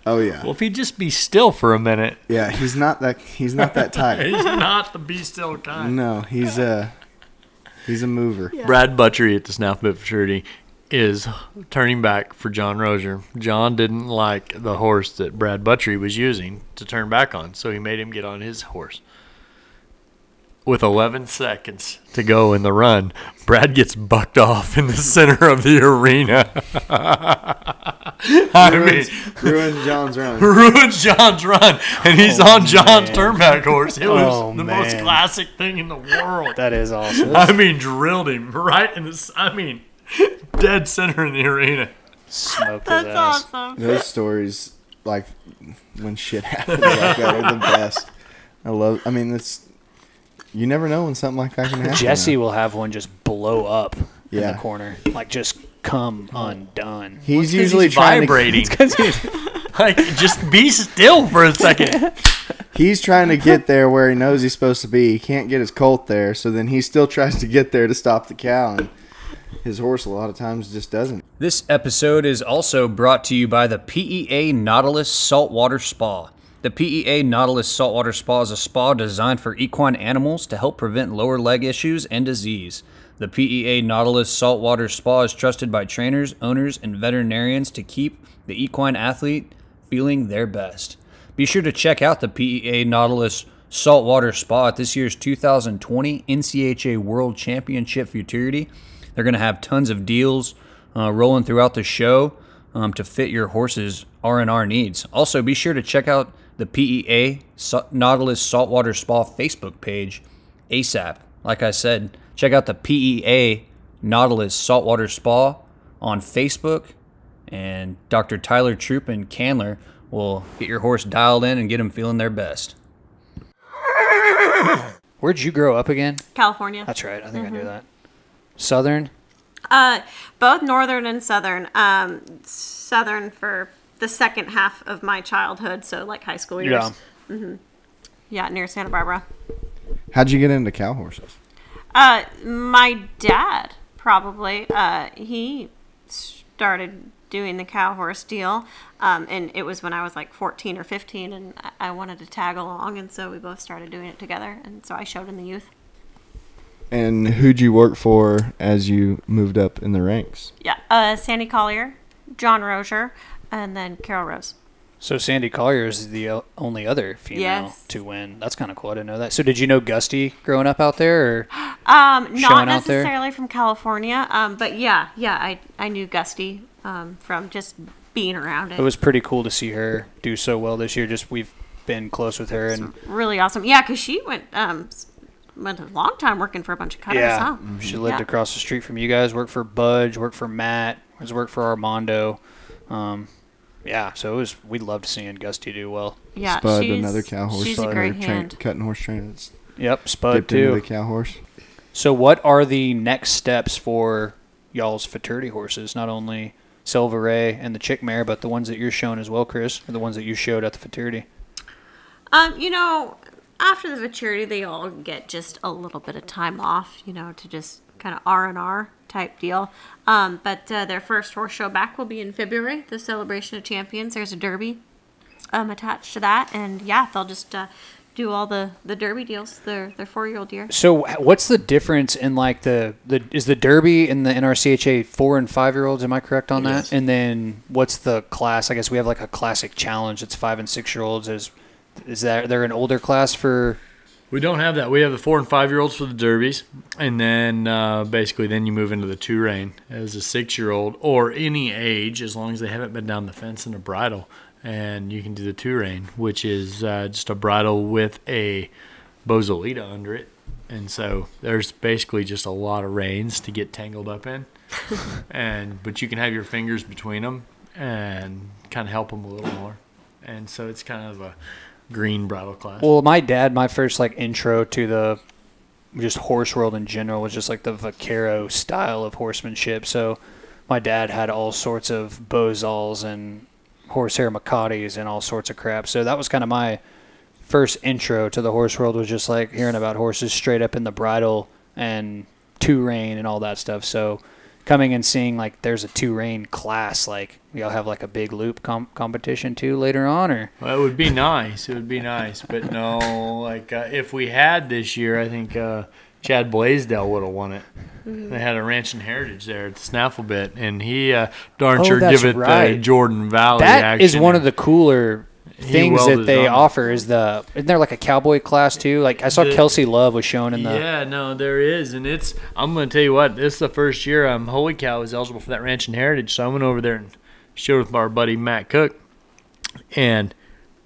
Oh yeah, Well, if he'd just be still for a minute, yeah. He's not that. He's not that tight. he's not the be still kind. No, he's a he's a mover. Brad Butchery at the Snaffle Bit Futurity is turning back for John Rozier. John didn't like the horse that Brad Butchery was using to turn back on, so he made him get on his horse. With 11 seconds to go in the run, Brad gets bucked off in the center of the arena. I mean, Ruins, ruined John's run. ruins John's run, and he's Oh, on John's man. turnback horse. It was Oh, the most classic thing in the world. that is awesome. I mean, drilled him right in the. I mean, dead center in the arena. Smoked his That's ass. awesome. Those stories, like when shit happens like that, are the best. I love. I mean, it's you never know when something like that can happen. Jesse will have one just blow up in the corner, like just come undone. He's 'cause usually he's trying vibrating. to. 'Cause he's- Like, just be still for a second. He's trying to get there where he knows he's supposed to be. He can't get his colt there, so then he still tries to get there to stop the cow, and his horse a lot of times just doesn't. This episode is also brought to you by the PEA Nautilus Saltwater Spa. The PEA Nautilus Saltwater Spa is a spa designed for equine animals to help prevent lower leg issues and disease. The PEA Nautilus Saltwater Spa is trusted by trainers, owners, and veterinarians to keep the equine athlete feeling their best. Be sure to check out the PEA Nautilus Saltwater Spa at this year's 2020 NCHA World Championship Futurity. They're going to have tons of deals uh, rolling throughout the show um, to fit your horse's R&R needs. Also, be sure to check out the PEA Nautilus Saltwater Spa Facebook page ASAP. Like I said, check out the PEA Nautilus Saltwater Spa on Facebook, and Dr. Tyler Troop and Candler will get your horse dialed in and get them feeling their best. Where'd you grow up again? California. That's right. I think I knew that. Southern. Uh, both northern and southern. Um, southern for the second half of my childhood, so like high school years. Yeah. Mhm. Yeah, near Santa Barbara. How'd you get into cow horses? Uh, my dad probably. Uh, he started doing the cow horse deal, um, and it was when I was like 14 or 15, and I- I wanted to tag along, and so we both started doing it together, and so I showed in the youth. And who'd you work for as you moved up in the ranks? Yeah, uh, Sandy Collier, John Rozier, and then Carol Rose. So Sandy Collier is the only other female Yes. to win. That's kind of cool. I didn't know that. So did you know Gusty growing up out there? Or? Um, not necessarily from California, um, but yeah, yeah, I I knew Gusty um, from just being around it. It was pretty cool to see her do so well this year. Just we've been close with her, and really awesome. Yeah, because she went um went a long time working for a bunch of cutters. yeah, huh? she lived Yeah. across the street from you guys. Worked for Budge. Worked for Matt. Has worked for Armando. Yeah, so it was. We loved seeing Gusty do well. Yeah, Spud, she's, another cow horse. She's a or great train- hand. cutting horse trainer that's Yep, Spud dipped into too. the cow horse. So, what are the next steps for y'all's futurity horses? Not only Silver Ray and the Chick Mare, but the ones that you're showing as well, Chris, or the ones that you showed at the futurity. Um, you know, after the futurity, they all get just a little bit of time off. You know, to just kind of R and R type deal. Um, but uh, their first horse show back will be in February, the Celebration of Champions. There's a derby um, attached to that, and yeah, they'll just uh, do all the the derby deals. Their their four year old year. So, what's the difference in like the the is the Derby and the NRCHA four and five year olds? Am I correct on that? And then what's the class? I guess we have like a classic challenge. that's five and six year olds. Is is that they're an older class for? We don't have that. We have the four and five year olds for the derbies, and then uh, basically then you move into the two rein as a six year old or any age as long as they haven't been down the fence in a bridle, and you can do the two rein, which is uh, just a bridle with a bosalito under it, and so there's basically just a lot of reins to get tangled up in, and but you can have your fingers between them and kind of help them a little more. and so it's kind of a green bridle class. Well, my dad, my first like intro to the just horse world in general was just like the vaquero style of horsemanship. So my dad had all sorts of bosals and horsehair mecates and all sorts of crap. So that was kind of my first intro to the horse world was just like hearing about horses straight up in the bridle and two rein and all that stuff. So coming and seeing like there's a two rein class, like y'all have like a big loop com- competition too later on, or Well, it would be nice. It would be nice, but no. Like uh, if we had this year, I think uh, Chad Blaisdell would have won it. They had a ranch and heritage there at the Snaffle Bit, and he uh, darn Oh, sure give it the. Jordan Valley That is action. one of the cooler things that they on. offer. Is the isn't there like a cowboy class too? Like I saw The- Kelsey Love was shown in the. Yeah, no, there is, and it's. I'm gonna tell you what. This is the first year um, Holy Cow is eligible for that ranch and heritage, so I went over there and showed with our buddy Matt Cook, and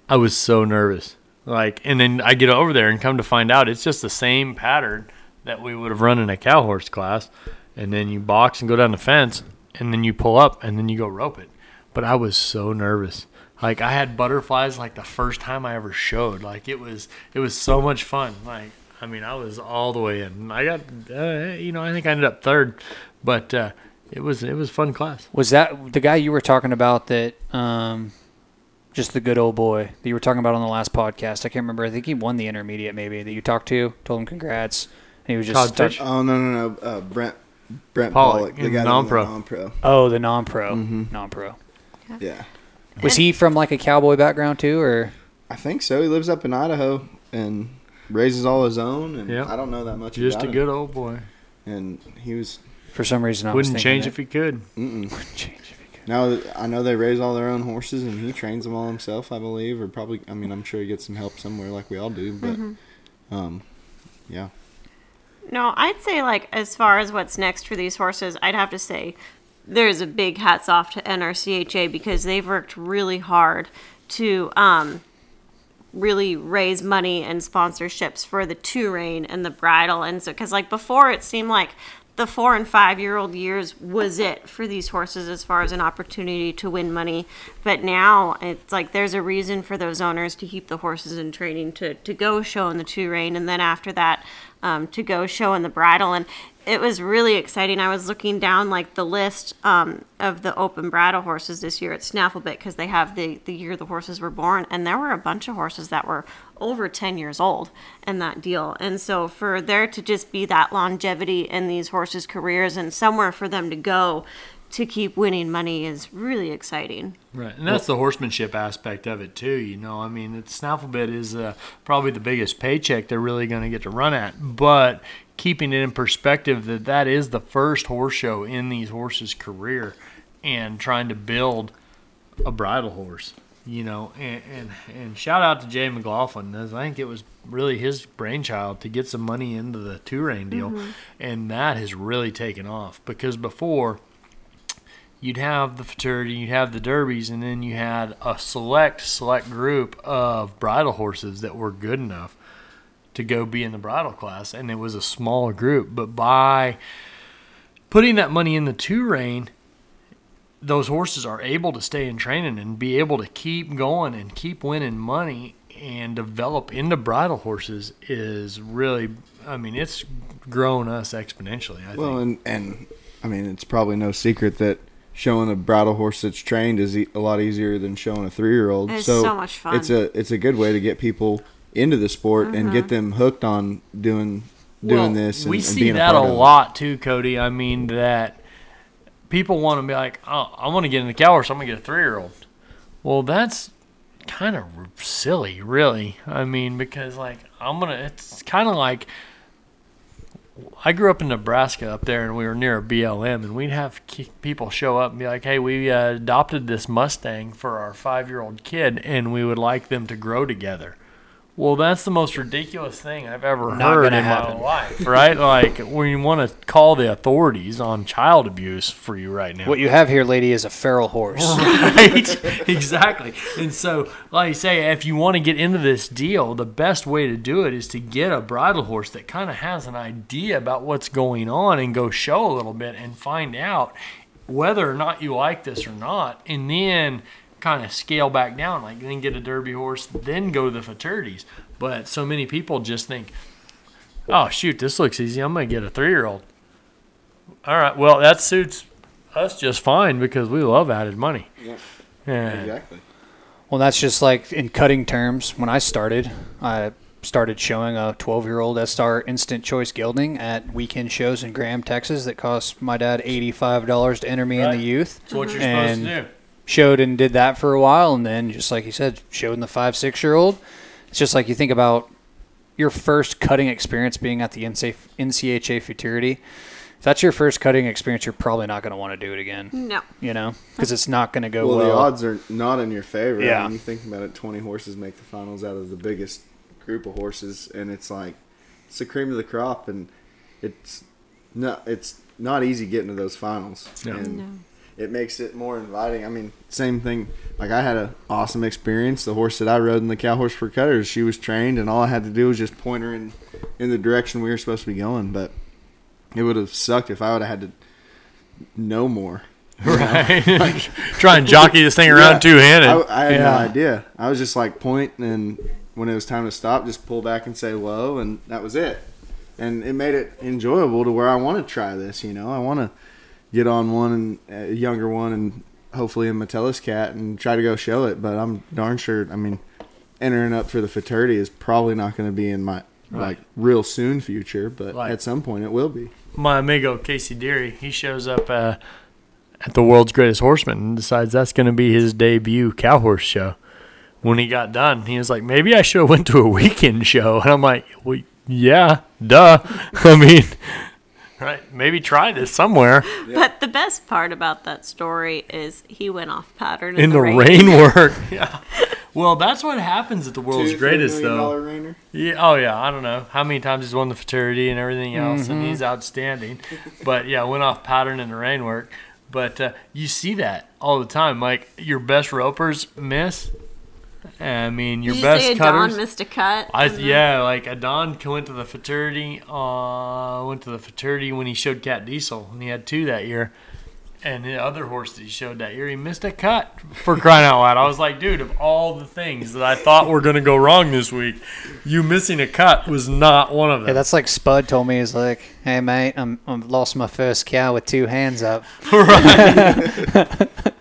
I was so nervous. Like, and then I get over there and come to find out it's just the same pattern that we would have run in a cow horse class, and then you box and go down the fence, and then you pull up, and then you go rope it. But I was so nervous. Like I had butterflies like the first time I ever showed. Like it was it was so much fun. Like I mean I was all the way in. I got uh, you know I think I ended up third, but uh, it was it was fun class. Was that the guy you were talking about? That um, just the good old boy that you were talking about on the last podcast. I can't remember. I think he won the intermediate. Maybe that you talked to, told him congrats. And he was just Todd Fish? Oh no no no, uh, Brent Brent Pollock Pollock, the guy non-pro. the non-pro. oh the non-pro, Mm-hmm. non-pro. Yeah, Was he from like a cowboy background too, or I think so. He lives up in Idaho and raises all his own, and Yeah. I don't know that much Just about a him. good old boy. And he was for some reason I Wouldn't thinking change that. if he could. mm-mm. Wouldn't change if he could. now I know they raise all their own horses, and he trains them all himself, I believe, or probably. I mean, I'm sure he gets some help somewhere, like we all do. But, Mm-hmm. um, yeah, No, I'd say like as far as what's next for these horses, I'd have to say there's a big hats off to NRCHA because they've worked really hard to um, really raise money and sponsorships for the two rein and the bridle, and so because like before it seemed like the four and five year old years was it for these horses as far as an opportunity to win money. But now it's like there's a reason for those owners to keep the horses in training to, to go show in the two rein and then after that um, to go show in the bridle. And it was really exciting. I was looking down like the list um, of the open bridle horses this year at Snafflebit because they have the, the year the horses were born. And there were a bunch of horses that were over 10 years old in that deal. And so for there to just be that longevity in these horses' careers and somewhere for them to go to keep winning money is really exciting. Right, and that's the horsemanship aspect of it too. You know, I mean, Snafflebit is uh, probably the biggest paycheck they're really going to get to run at, but keeping it in perspective that that is the first horse show in these horses' career, and trying to build a bridle horse. You know, and, and and shout out to Jay McLaughlin. I think it was really his brainchild to get some money into the two rein deal, mm-hmm. and that has really taken off because before you'd have the futurity, you'd have the derbies, and then you had a select, select group of bridle horses that were good enough to go be in the bridle class, and it was a smaller group. But by putting that money in the two rein, those horses are able to stay in training and be able to keep going and keep winning money and develop into bridle horses is really, I mean, it's grown us exponentially. I well, think. and and I mean, it's probably no secret that showing a bridle horse that's trained is a lot easier than showing a three year old. So, so much fun. It's a it's a good way to get people into the sport and Mm-hmm. get them hooked on doing doing Well, this. And, we and see being that a part of it. lot too, Cody. I mean that people want to be like, oh, I want to get in the cow horse. I'm gonna get a three year old. Well, that's kind of silly, really. I mean, because like I'm gonna. It's kind of like I grew up in Nebraska up there, and we were near a BLM, and we'd have people show up and be like, "Hey, we uh, adopted this Mustang for our five-year-old kid, and we would like them to grow together." Well, that's the most ridiculous thing I've ever Not heard in happen. my life, right? like, we want to call the authorities on child abuse for you right now What you have here, lady, is a feral horse. right? exactly. And so, like you say, if you want to get into this deal, the best way to do it is to get a bridle horse that kind of has an idea about what's going on and go show a little bit and find out whether or not you like this or not. And then kind of scale back down, like then get a Derby horse, then go to the futurities. But so many people just think, oh shoot, this looks easy. I'm gonna get a three year old. All right, well that suits us just fine because we love added money. Yeah. And Exactly. Well, that's just like in cutting terms. When I started, I started showing a 12 year old S Star Instant Choice Gelding at weekend shows in Graham, Texas that cost my dad $85 to enter me in the youth. That's what you're And supposed to do. Showed and did that for a while. And then, just like you said, showed in the five, six year old. It's just like you think about your first cutting experience being at the NCA NCHA Futurity. If that's your first cutting experience, you're probably not going to want to do it again, No. you know, because it's not going to go Well, well. the odds are not in your favor. Yeah. When you think about it, 20 horses make the finals out of the biggest group of horses, and it's like it's the cream of the crop, and it's not it's not easy getting to those finals, No. and No. It makes it more inviting. I mean, same thing. Like I had an awesome experience. The horse that I rode in the cow horse for cutters, she was trained, and all I had to do was just point her in in the direction we were supposed to be going. But it would have sucked if I would have had to know more. Right. Try and jockey this thing around Yeah. two handed. I, I had Yeah. no idea. I was just like point, and when it was time to stop, just pull back and say low, and that was it. And it made it enjoyable to where I want to try this. You know, I want to get on one and a younger one, and hopefully a Metallic Cat, and try to go show it. But I'm darn sure. I mean, entering up for the futurity is probably not going to be in my like real soon future, but Right. at some point it will be. My amigo Casey Deary, he shows up uh, at the world's greatest horseman and decides that's going to be his debut cow horse show. When he got done, he was like, "Maybe I should have went to a weekend show." And I'm like, "Well, yeah, duh. I mean, right? Maybe try this somewhere But the best part about that story is he went off pattern in the rein rein work." Yeah. Well, that's what happens at the world's Two, greatest, million though. dollar reiner? Yeah. Oh yeah. I don't know how many times he's won the futurity and everything else, and he's outstanding. but yeah, went off pattern in the rein work. But uh, you see that all the time. Like your best ropers miss. I mean, your Did you best say cutters. Don missed a cut? I in the- yeah, like Adon went to the futurity. Uh, went to the futurity when he showed Cat Diesel, and he had two that year. And the other horse that he showed that year, he missed a cut for crying out loud. I was like, dude, of all the things that I thought were gonna go wrong this week, you missing a cut was not one of Yeah, them. that's like Spud told me. He's like, "Hey, mate, I'm I'm lost my first cow with two hands up." right.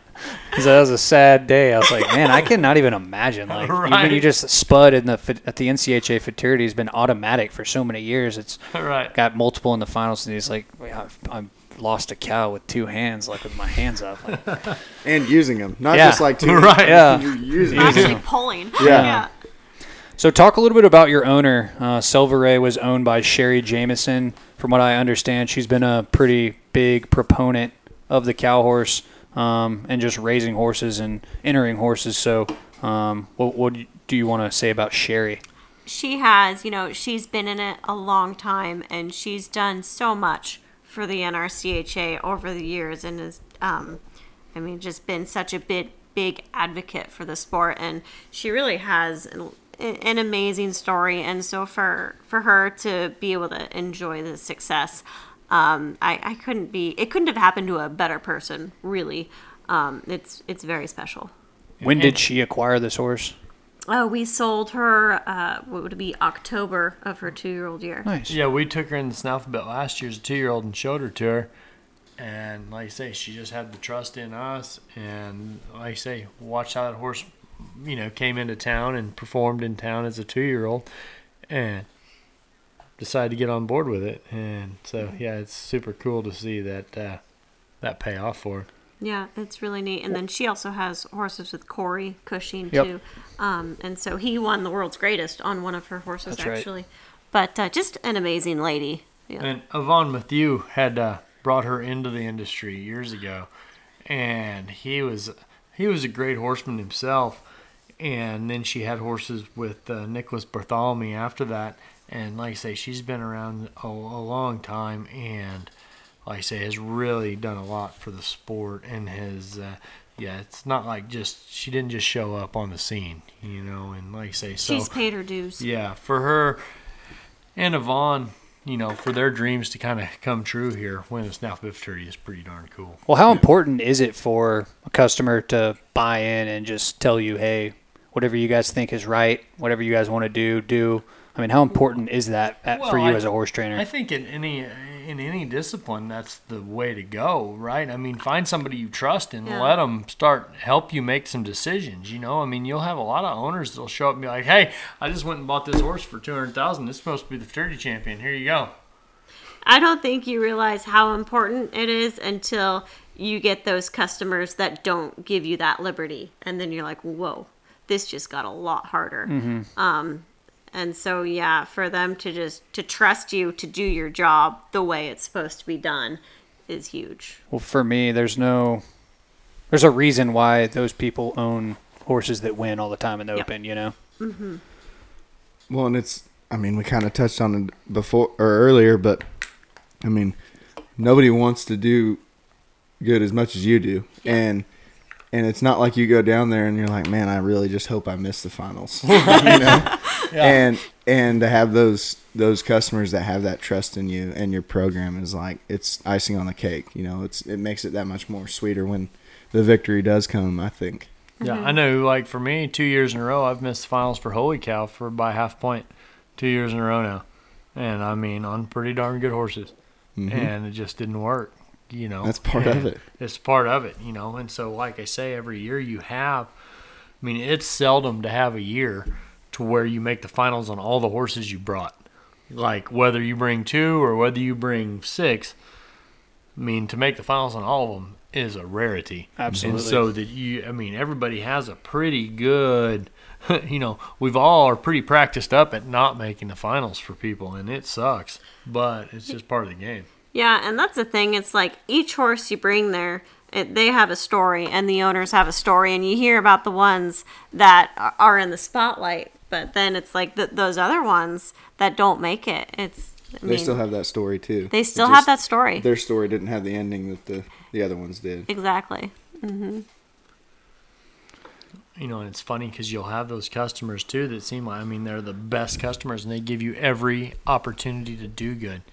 He that was a sad day. I was like, man, I cannot even imagine. Like, even you Right. just Spud in the fit- at the NCHA futurity has been automatic for so many years. It's right. got multiple in the finals, and he's like, I've, I've lost a cow with two hands, like with my hands up. Like, and using them, not Yeah. just like two. Right. Yeah. You're using Yeah. them. Actually pulling. Yeah. So, talk a little bit about your owner. Uh, Silver Ray was owned by Sherry Jameson. From what I understand, she's been a pretty big proponent of the cow horse um, and just raising horses and entering horses. So, um, what, what do you want to say about Sherry? she has, you know, she's been in it a long time and she's done so much for the NRCHA over the years and has, um, I mean, just been such a big, big advocate for the sport. And she really has an, an amazing story. And so for, for her to be able to enjoy the success, um, I, I couldn't be, it couldn't have happened to a better person, really. Um, it's, it's very special. When did she acquire this horse? Uh, we sold her, uh, what would it be, October of her two year old year. Nice. Yeah, we took her in the snaffle bit last year as a two year old and showed her to her. And like I say, she just had the trust in us. And like I say, watched how that horse, you know, came into town and performed in town as a two year old and decided to get on board with it. And so, yeah, it's super cool to see that uh, that pay off for her. Yeah, it's really neat. And then she also has horses with Corey Cushing Yep. too. Um, and so he won the world's greatest on one of her horses That's right. actually. But uh, just an amazing lady. Yeah. And Yvonne Matthew had uh, brought her into the industry years ago, and he was he was a great horseman himself. And then she had horses with uh, Nicholas Bartholomew after that, and like I say, she's been around a, a long time, and like I say, has really done a lot for the sport, and has. Uh, yeah, it's not like just she didn't just show up on the scene, you know, and like I say, so She's paid her dues. yeah, for her and Yvonne, you know, for their dreams to kind of come true here, winning the Snaffle Bit Futurity is pretty darn cool. Well, how important is it for a customer to buy in and just tell you, hey, whatever you guys think is right, whatever you guys want to do, do? I mean, how important is that at, for you I- as a horse trainer? I think in any in any discipline, that's the way to go, right? I mean, find somebody you trust and Yeah. let them start help you make some decisions. You know, I mean, you'll have a lot of owners that'll show up and be like, "Hey, I just went and bought this horse for two hundred thousand. It's supposed to be the futurity champion. Here you go." I don't think you realize how important it is until you get those customers that don't give you that liberty, and then you're like, "Whoa, this just got a lot harder." Um, and so, yeah, for them to just to trust you to do your job the way it's supposed to be done is huge. well, for me, there's no, there's a reason why those people own horses that win all the time in the Yep. open. You know, Mhm. Well, and it's I mean we kind of touched on it before or earlier, but I mean nobody wants to do good as much as you do, and and it's not like you go down there and you're like, man, I really just hope I miss the finals, you know, and and to have those those customers that have that trust in you and your program is like it's icing on the cake, you know, it's it makes it that much more sweeter when the victory does come. I think. Yeah, mm-hmm. I know. Like for me, two years in a row, I've missed the finals for Holy Cow for by half point, two years in a row now, and I mean on pretty darn good horses, mm-hmm. and it just didn't work. You know. That's part of eh, it. It's part of it, you know. And so, like I say, every year you have. I mean, it's seldom to have a year to where you make the finals on all the horses you brought. Like whether you bring two or whether you bring six. I mean, to make the finals on all of them is a rarity. Absolutely. And so that you, I mean, everybody has a pretty good, you know, we've all are pretty practiced up at not making the finals for people, and it sucks, but it's just part of the game. Yeah, and that's the thing. It's like each horse you bring there, it, they have a story, and the owners have a story, and you hear about the ones that are- are in the spotlight, but then it's like th those other ones that don't make it. It's I They mean, still have that story too. they still just- have that story. Their story didn't have the ending that the the other ones did. Exactly. Mm-hmm. You know, and it's funny because you'll have those customers too that seem like, I mean, they're the best customers and they give you every opportunity to do good.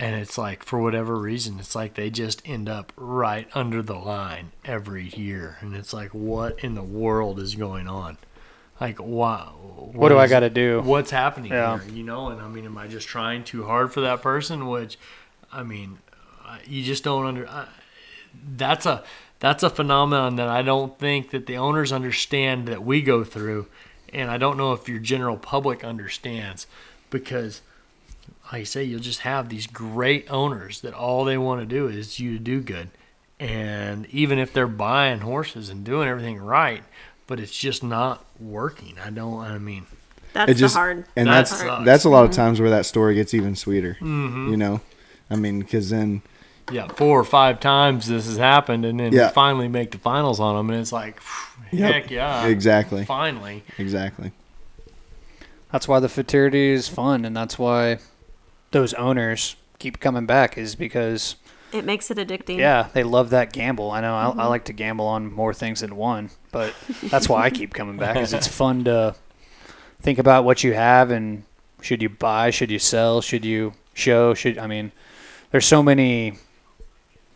And it's like, for whatever reason, it's like they just end up right under the line every year. And it's like, what in the world is going on? Like, wow. what do I got to do? What's happening Yeah. here? You know, and I mean, am I just trying too hard for that person? Which, I mean, you just don't under. Uh, that's a that's a phenomenon that I don't think that the owners understand that we go through, and I don't know if your general public understands, because, like I say, you'll just have these great owners that all they want to do is you to do good, and even if they're buying horses and doing everything right, but it's just not working. I don't. I mean, That's it just the hard. and That that's sucks. that's a lot of times where that story gets even sweeter. Mm-hmm. You know, I mean, because then yeah, four or five times this has happened, and then Yeah. you finally make the finals on them, and it's like, Yep. heck yeah, exactly, finally. exactly. That's why the futurity is fun, and that's why those owners keep coming back. Is because It makes it addicting. yeah, they love that gamble. I know I, I like to gamble on more things than one, but that's why I keep coming back. Is it's fun to think about what you have and should you buy, should you sell, should you show, should I mean, there's so many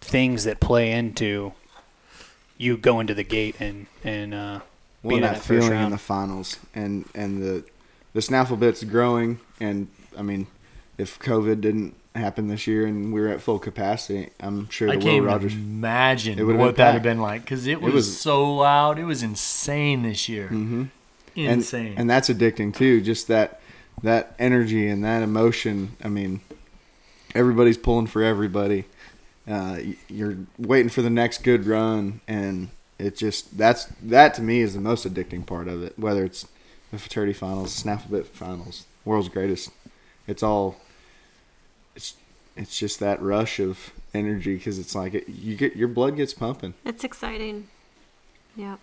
things that play into you going to the gate and and uh, Well, being in that that first feeling in the finals, and and the the snaffle bit's growing, and I mean, if COVID didn't happen this year and we were at full capacity, I'm sure I the Will Rogers. imagine It what that had packed. been like because it was, was- so loud. It was insane this year. Mm-hmm. and, Insane. and that's addicting too. Just that that energy and that emotion. I mean, everybody's pulling for everybody. Uh, you're waiting for the next good run, and it just that's that to me is the most addicting part of it. Whether it's the futurity finals, snaffle bit finals, world's greatest, it's all. It's it's just that rush of energy because it's like it, you get your blood gets pumping. It's exciting. Yep.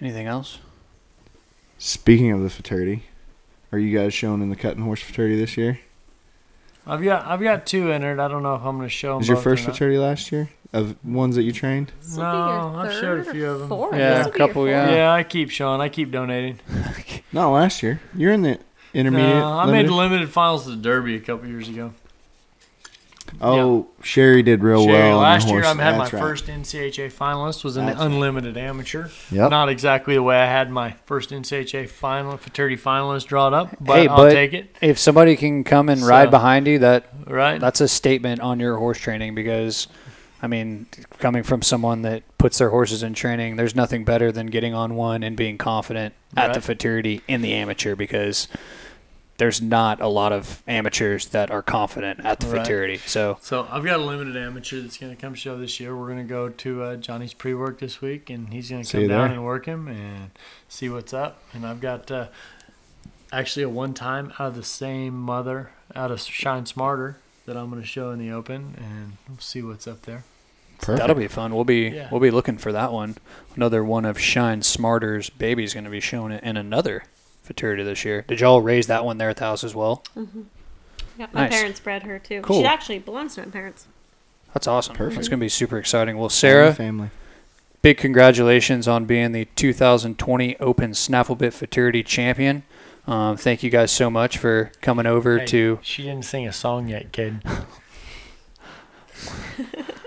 anything else? Speaking of the futurity, are you guys showing in the cutting horse futurity this year? I've got I've got two entered. I don't know if I'm going to show them. Was your both first not. futurity last year of ones that you trained? This will be your No, I've showed a few of them. Fourth. Yeah, This a couple, yeah. Yeah, I keep showing. I keep donating. Not last year. You're in the intermediate. Uh, I limited? made limited finals of the Derby a couple years ago. Oh, Sherry did real Sherry, well. last year. I had my right. first NCHA finalist was an That's right. unlimited amateur. Yep. Not exactly the way I had my first NCHA final futurity finalist drawn up, but hey, I'll but take it. if somebody can come and ride behind you, that Right? that's a statement on your horse training because I mean, coming from someone that puts their horses in training, there's nothing better than getting on one and being confident at the Right. futurity in the amateur because there's not a lot of amateurs that are confident at the Right. futurity. So So I've got a limited amateur that's going to come show this year. We're going to go to uh, Johnny's pre-work this week, and he's going to come down there. and work him and see what's up. And I've got uh, actually a one-time out of the same mother out of Shine Smarter that I'm going to show in the open, and we'll see what's up there. Perfect. that'll be fun. We'll be Yeah. we'll be looking for that one. Another one of Shine Smarter's babies going to be shown in another futurity this year. Did y'all raise that one there at the house as well? Yeah, my Nice. parents bred her too. Cool. She actually belongs to my parents. That's awesome. Perfect. It's going to be super exciting. Well, Sarah Sarah, family. big congratulations on being the 2020 Open Snafflebit Futurity champion. Um, thank you guys so much for coming over Hey, to. She didn't sing a song yet, kid.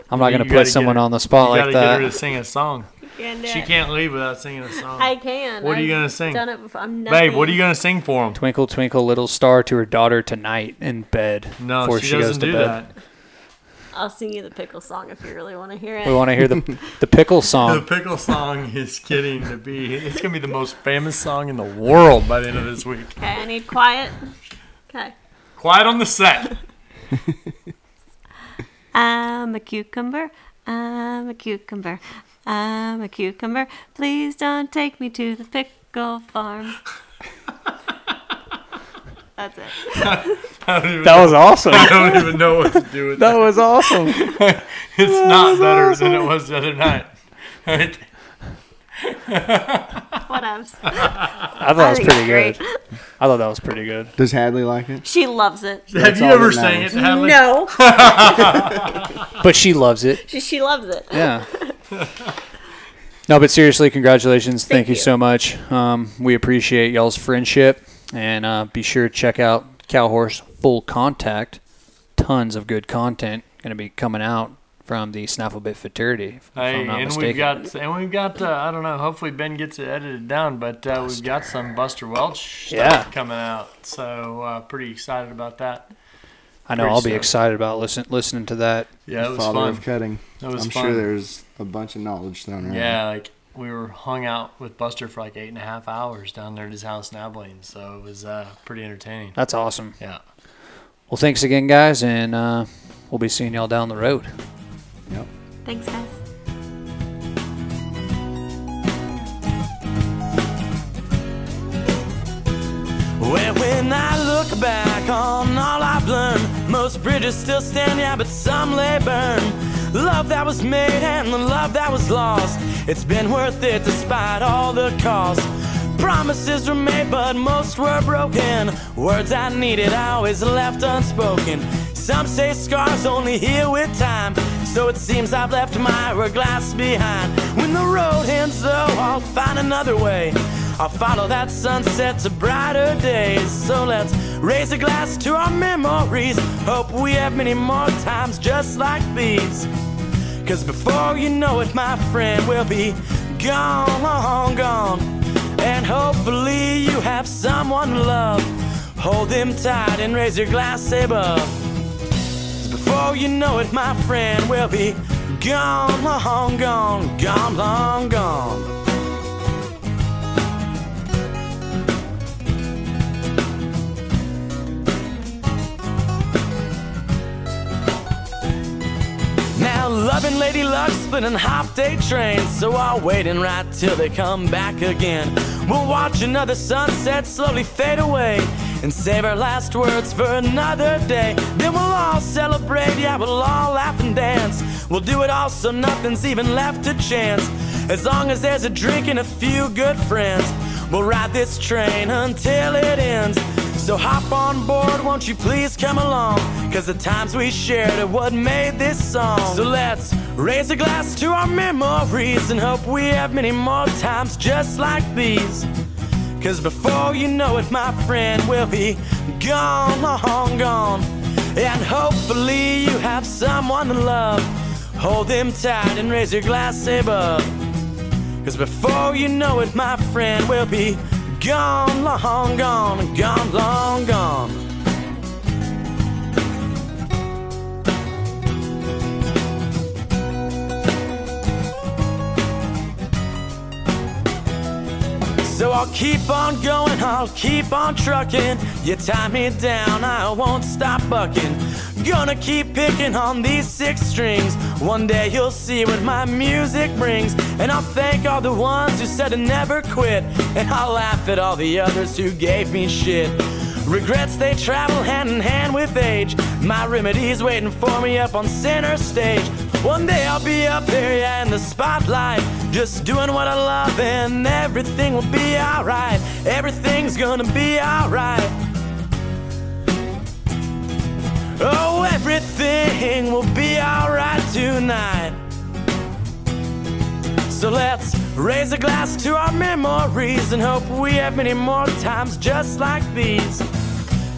I'm not going to put someone her- on the spot you like got to get her to sing a song. And, She uh, can't leave without singing a song. I can. What are you I've gonna sing? Done it before. I'm Babe, what are you going to sing for him? Twinkle, twinkle, little star to her daughter tonight in bed No, before she, she, goes doesn't to do bed. that. I'll sing you the pickle song if you really want to hear it. We want to hear the the pickle song. The pickle song is getting to be. It's gonna be the most famous song in the world by the end of this week. Okay, I need quiet. Okay. Quiet on the set. I'm a cucumber. I'm a cucumber. I'm a cucumber. Please don't take me to the pickle farm. That's it. I don't That was awesome. I don't even know what to do with That that. was awesome. It's not better than it was the other night. Right? Whatevs. I thought it was pretty great. good. I thought that was pretty good. Does Hadley like it? She loves it. Have That's you all ever that sang it, matters. Hadley? No, But she loves it. she, she loves it. Yeah. No, but seriously, congratulations. Thank, Thank you. you. so much. Um, we appreciate y'all's friendship. And uh, be sure to check out Cow Horse Full Contact. Tons of good content going to be coming out from the Snafflebit Futurity, if Hey, I'm not and mistaken. we've got and we've got uh, I don't know. Hopefully Ben gets it edited down, but uh, we've got some Buster Welch stuff Yeah. coming out. So uh, pretty excited about that. I know pretty I'll be excited about listen, listening to that. Yeah, it was Father fun. of cutting. It was I'm fun. sure there's a bunch of knowledge thrown around. Yeah, like we were hung out with Buster for like eight and a half hours down there at his house in Abilene, so it was uh, pretty entertaining. That's awesome. Yeah. Well, thanks again, guys, and uh, we'll be seeing y'all down the road. Thanks, guys. Well, when I look back on all I've learned, most bridges still stand, yeah, but some lay burned. Love that was made and the love that was lost, it's been worth it despite all the cost. Promises were made, but most were broken. Words I needed, I always left unspoken. Some say scars only heal with time, so it seems I've left my hourglass behind. When the road ends, though, I'll find another way. I'll follow that sunset to brighter days. So let's raise a glass to our memories. Hope we have many more times just like these. Cause before you know it, my friend, we'll be gone, gone. And hopefully you have someone to love. Hold them tight and raise your glass, above. Before you know it, my friend, we'll be gone, long gone, gone, long gone. Now, loving Lady Luck splitting half day trains, so I'll wait and ride till they come back again. We'll watch another sunset slowly fade away and save our last words for another day. Then we'll all celebrate, yeah, we'll all laugh and dance. We'll do it all so nothing's even left to chance. As long as there's a drink and a few good friends, we'll ride this train until it ends. So hop on board, won't you please come along? Cause the times we shared are what made this song. So let's raise a glass to our memories and hope we have many more times just like these. Cause before you know it, my friend, we'll be gone, long gone. And hopefully you have someone to love. Hold them tight and raise your glass above. Cause before you know it, my friend, we'll be gone, long gone, gone, long gone. So I'll keep on going, I'll keep on trucking. You tie me down, I won't stop bucking. Gonna keep picking on these six strings. One day you'll see what my music brings. And I'll thank all the ones who said to never quit. And I'll laugh at all the others who gave me shit. Regrets they travel hand in hand with age. My remedy's waiting for me up on center stage. One day I'll be up there, yeah, in the spotlight, just doing what I love, and everything will be alright. Everything's gonna be alright. Oh, everything will be alright tonight. So let's raise a glass to our memories and hope we have many more times just like these.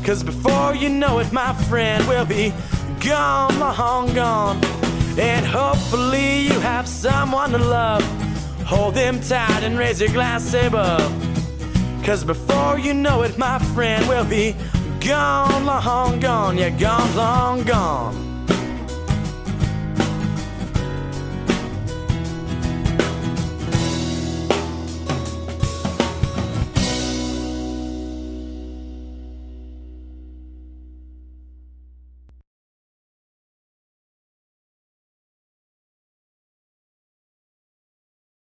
Cause before you know it, my friend, we'll be gone, long gone. And hopefully you have someone to love. Hold them tight and raise your glass above. Cause before you know it, my friend, we'll be gone, long gone. Yeah, gone, long gone.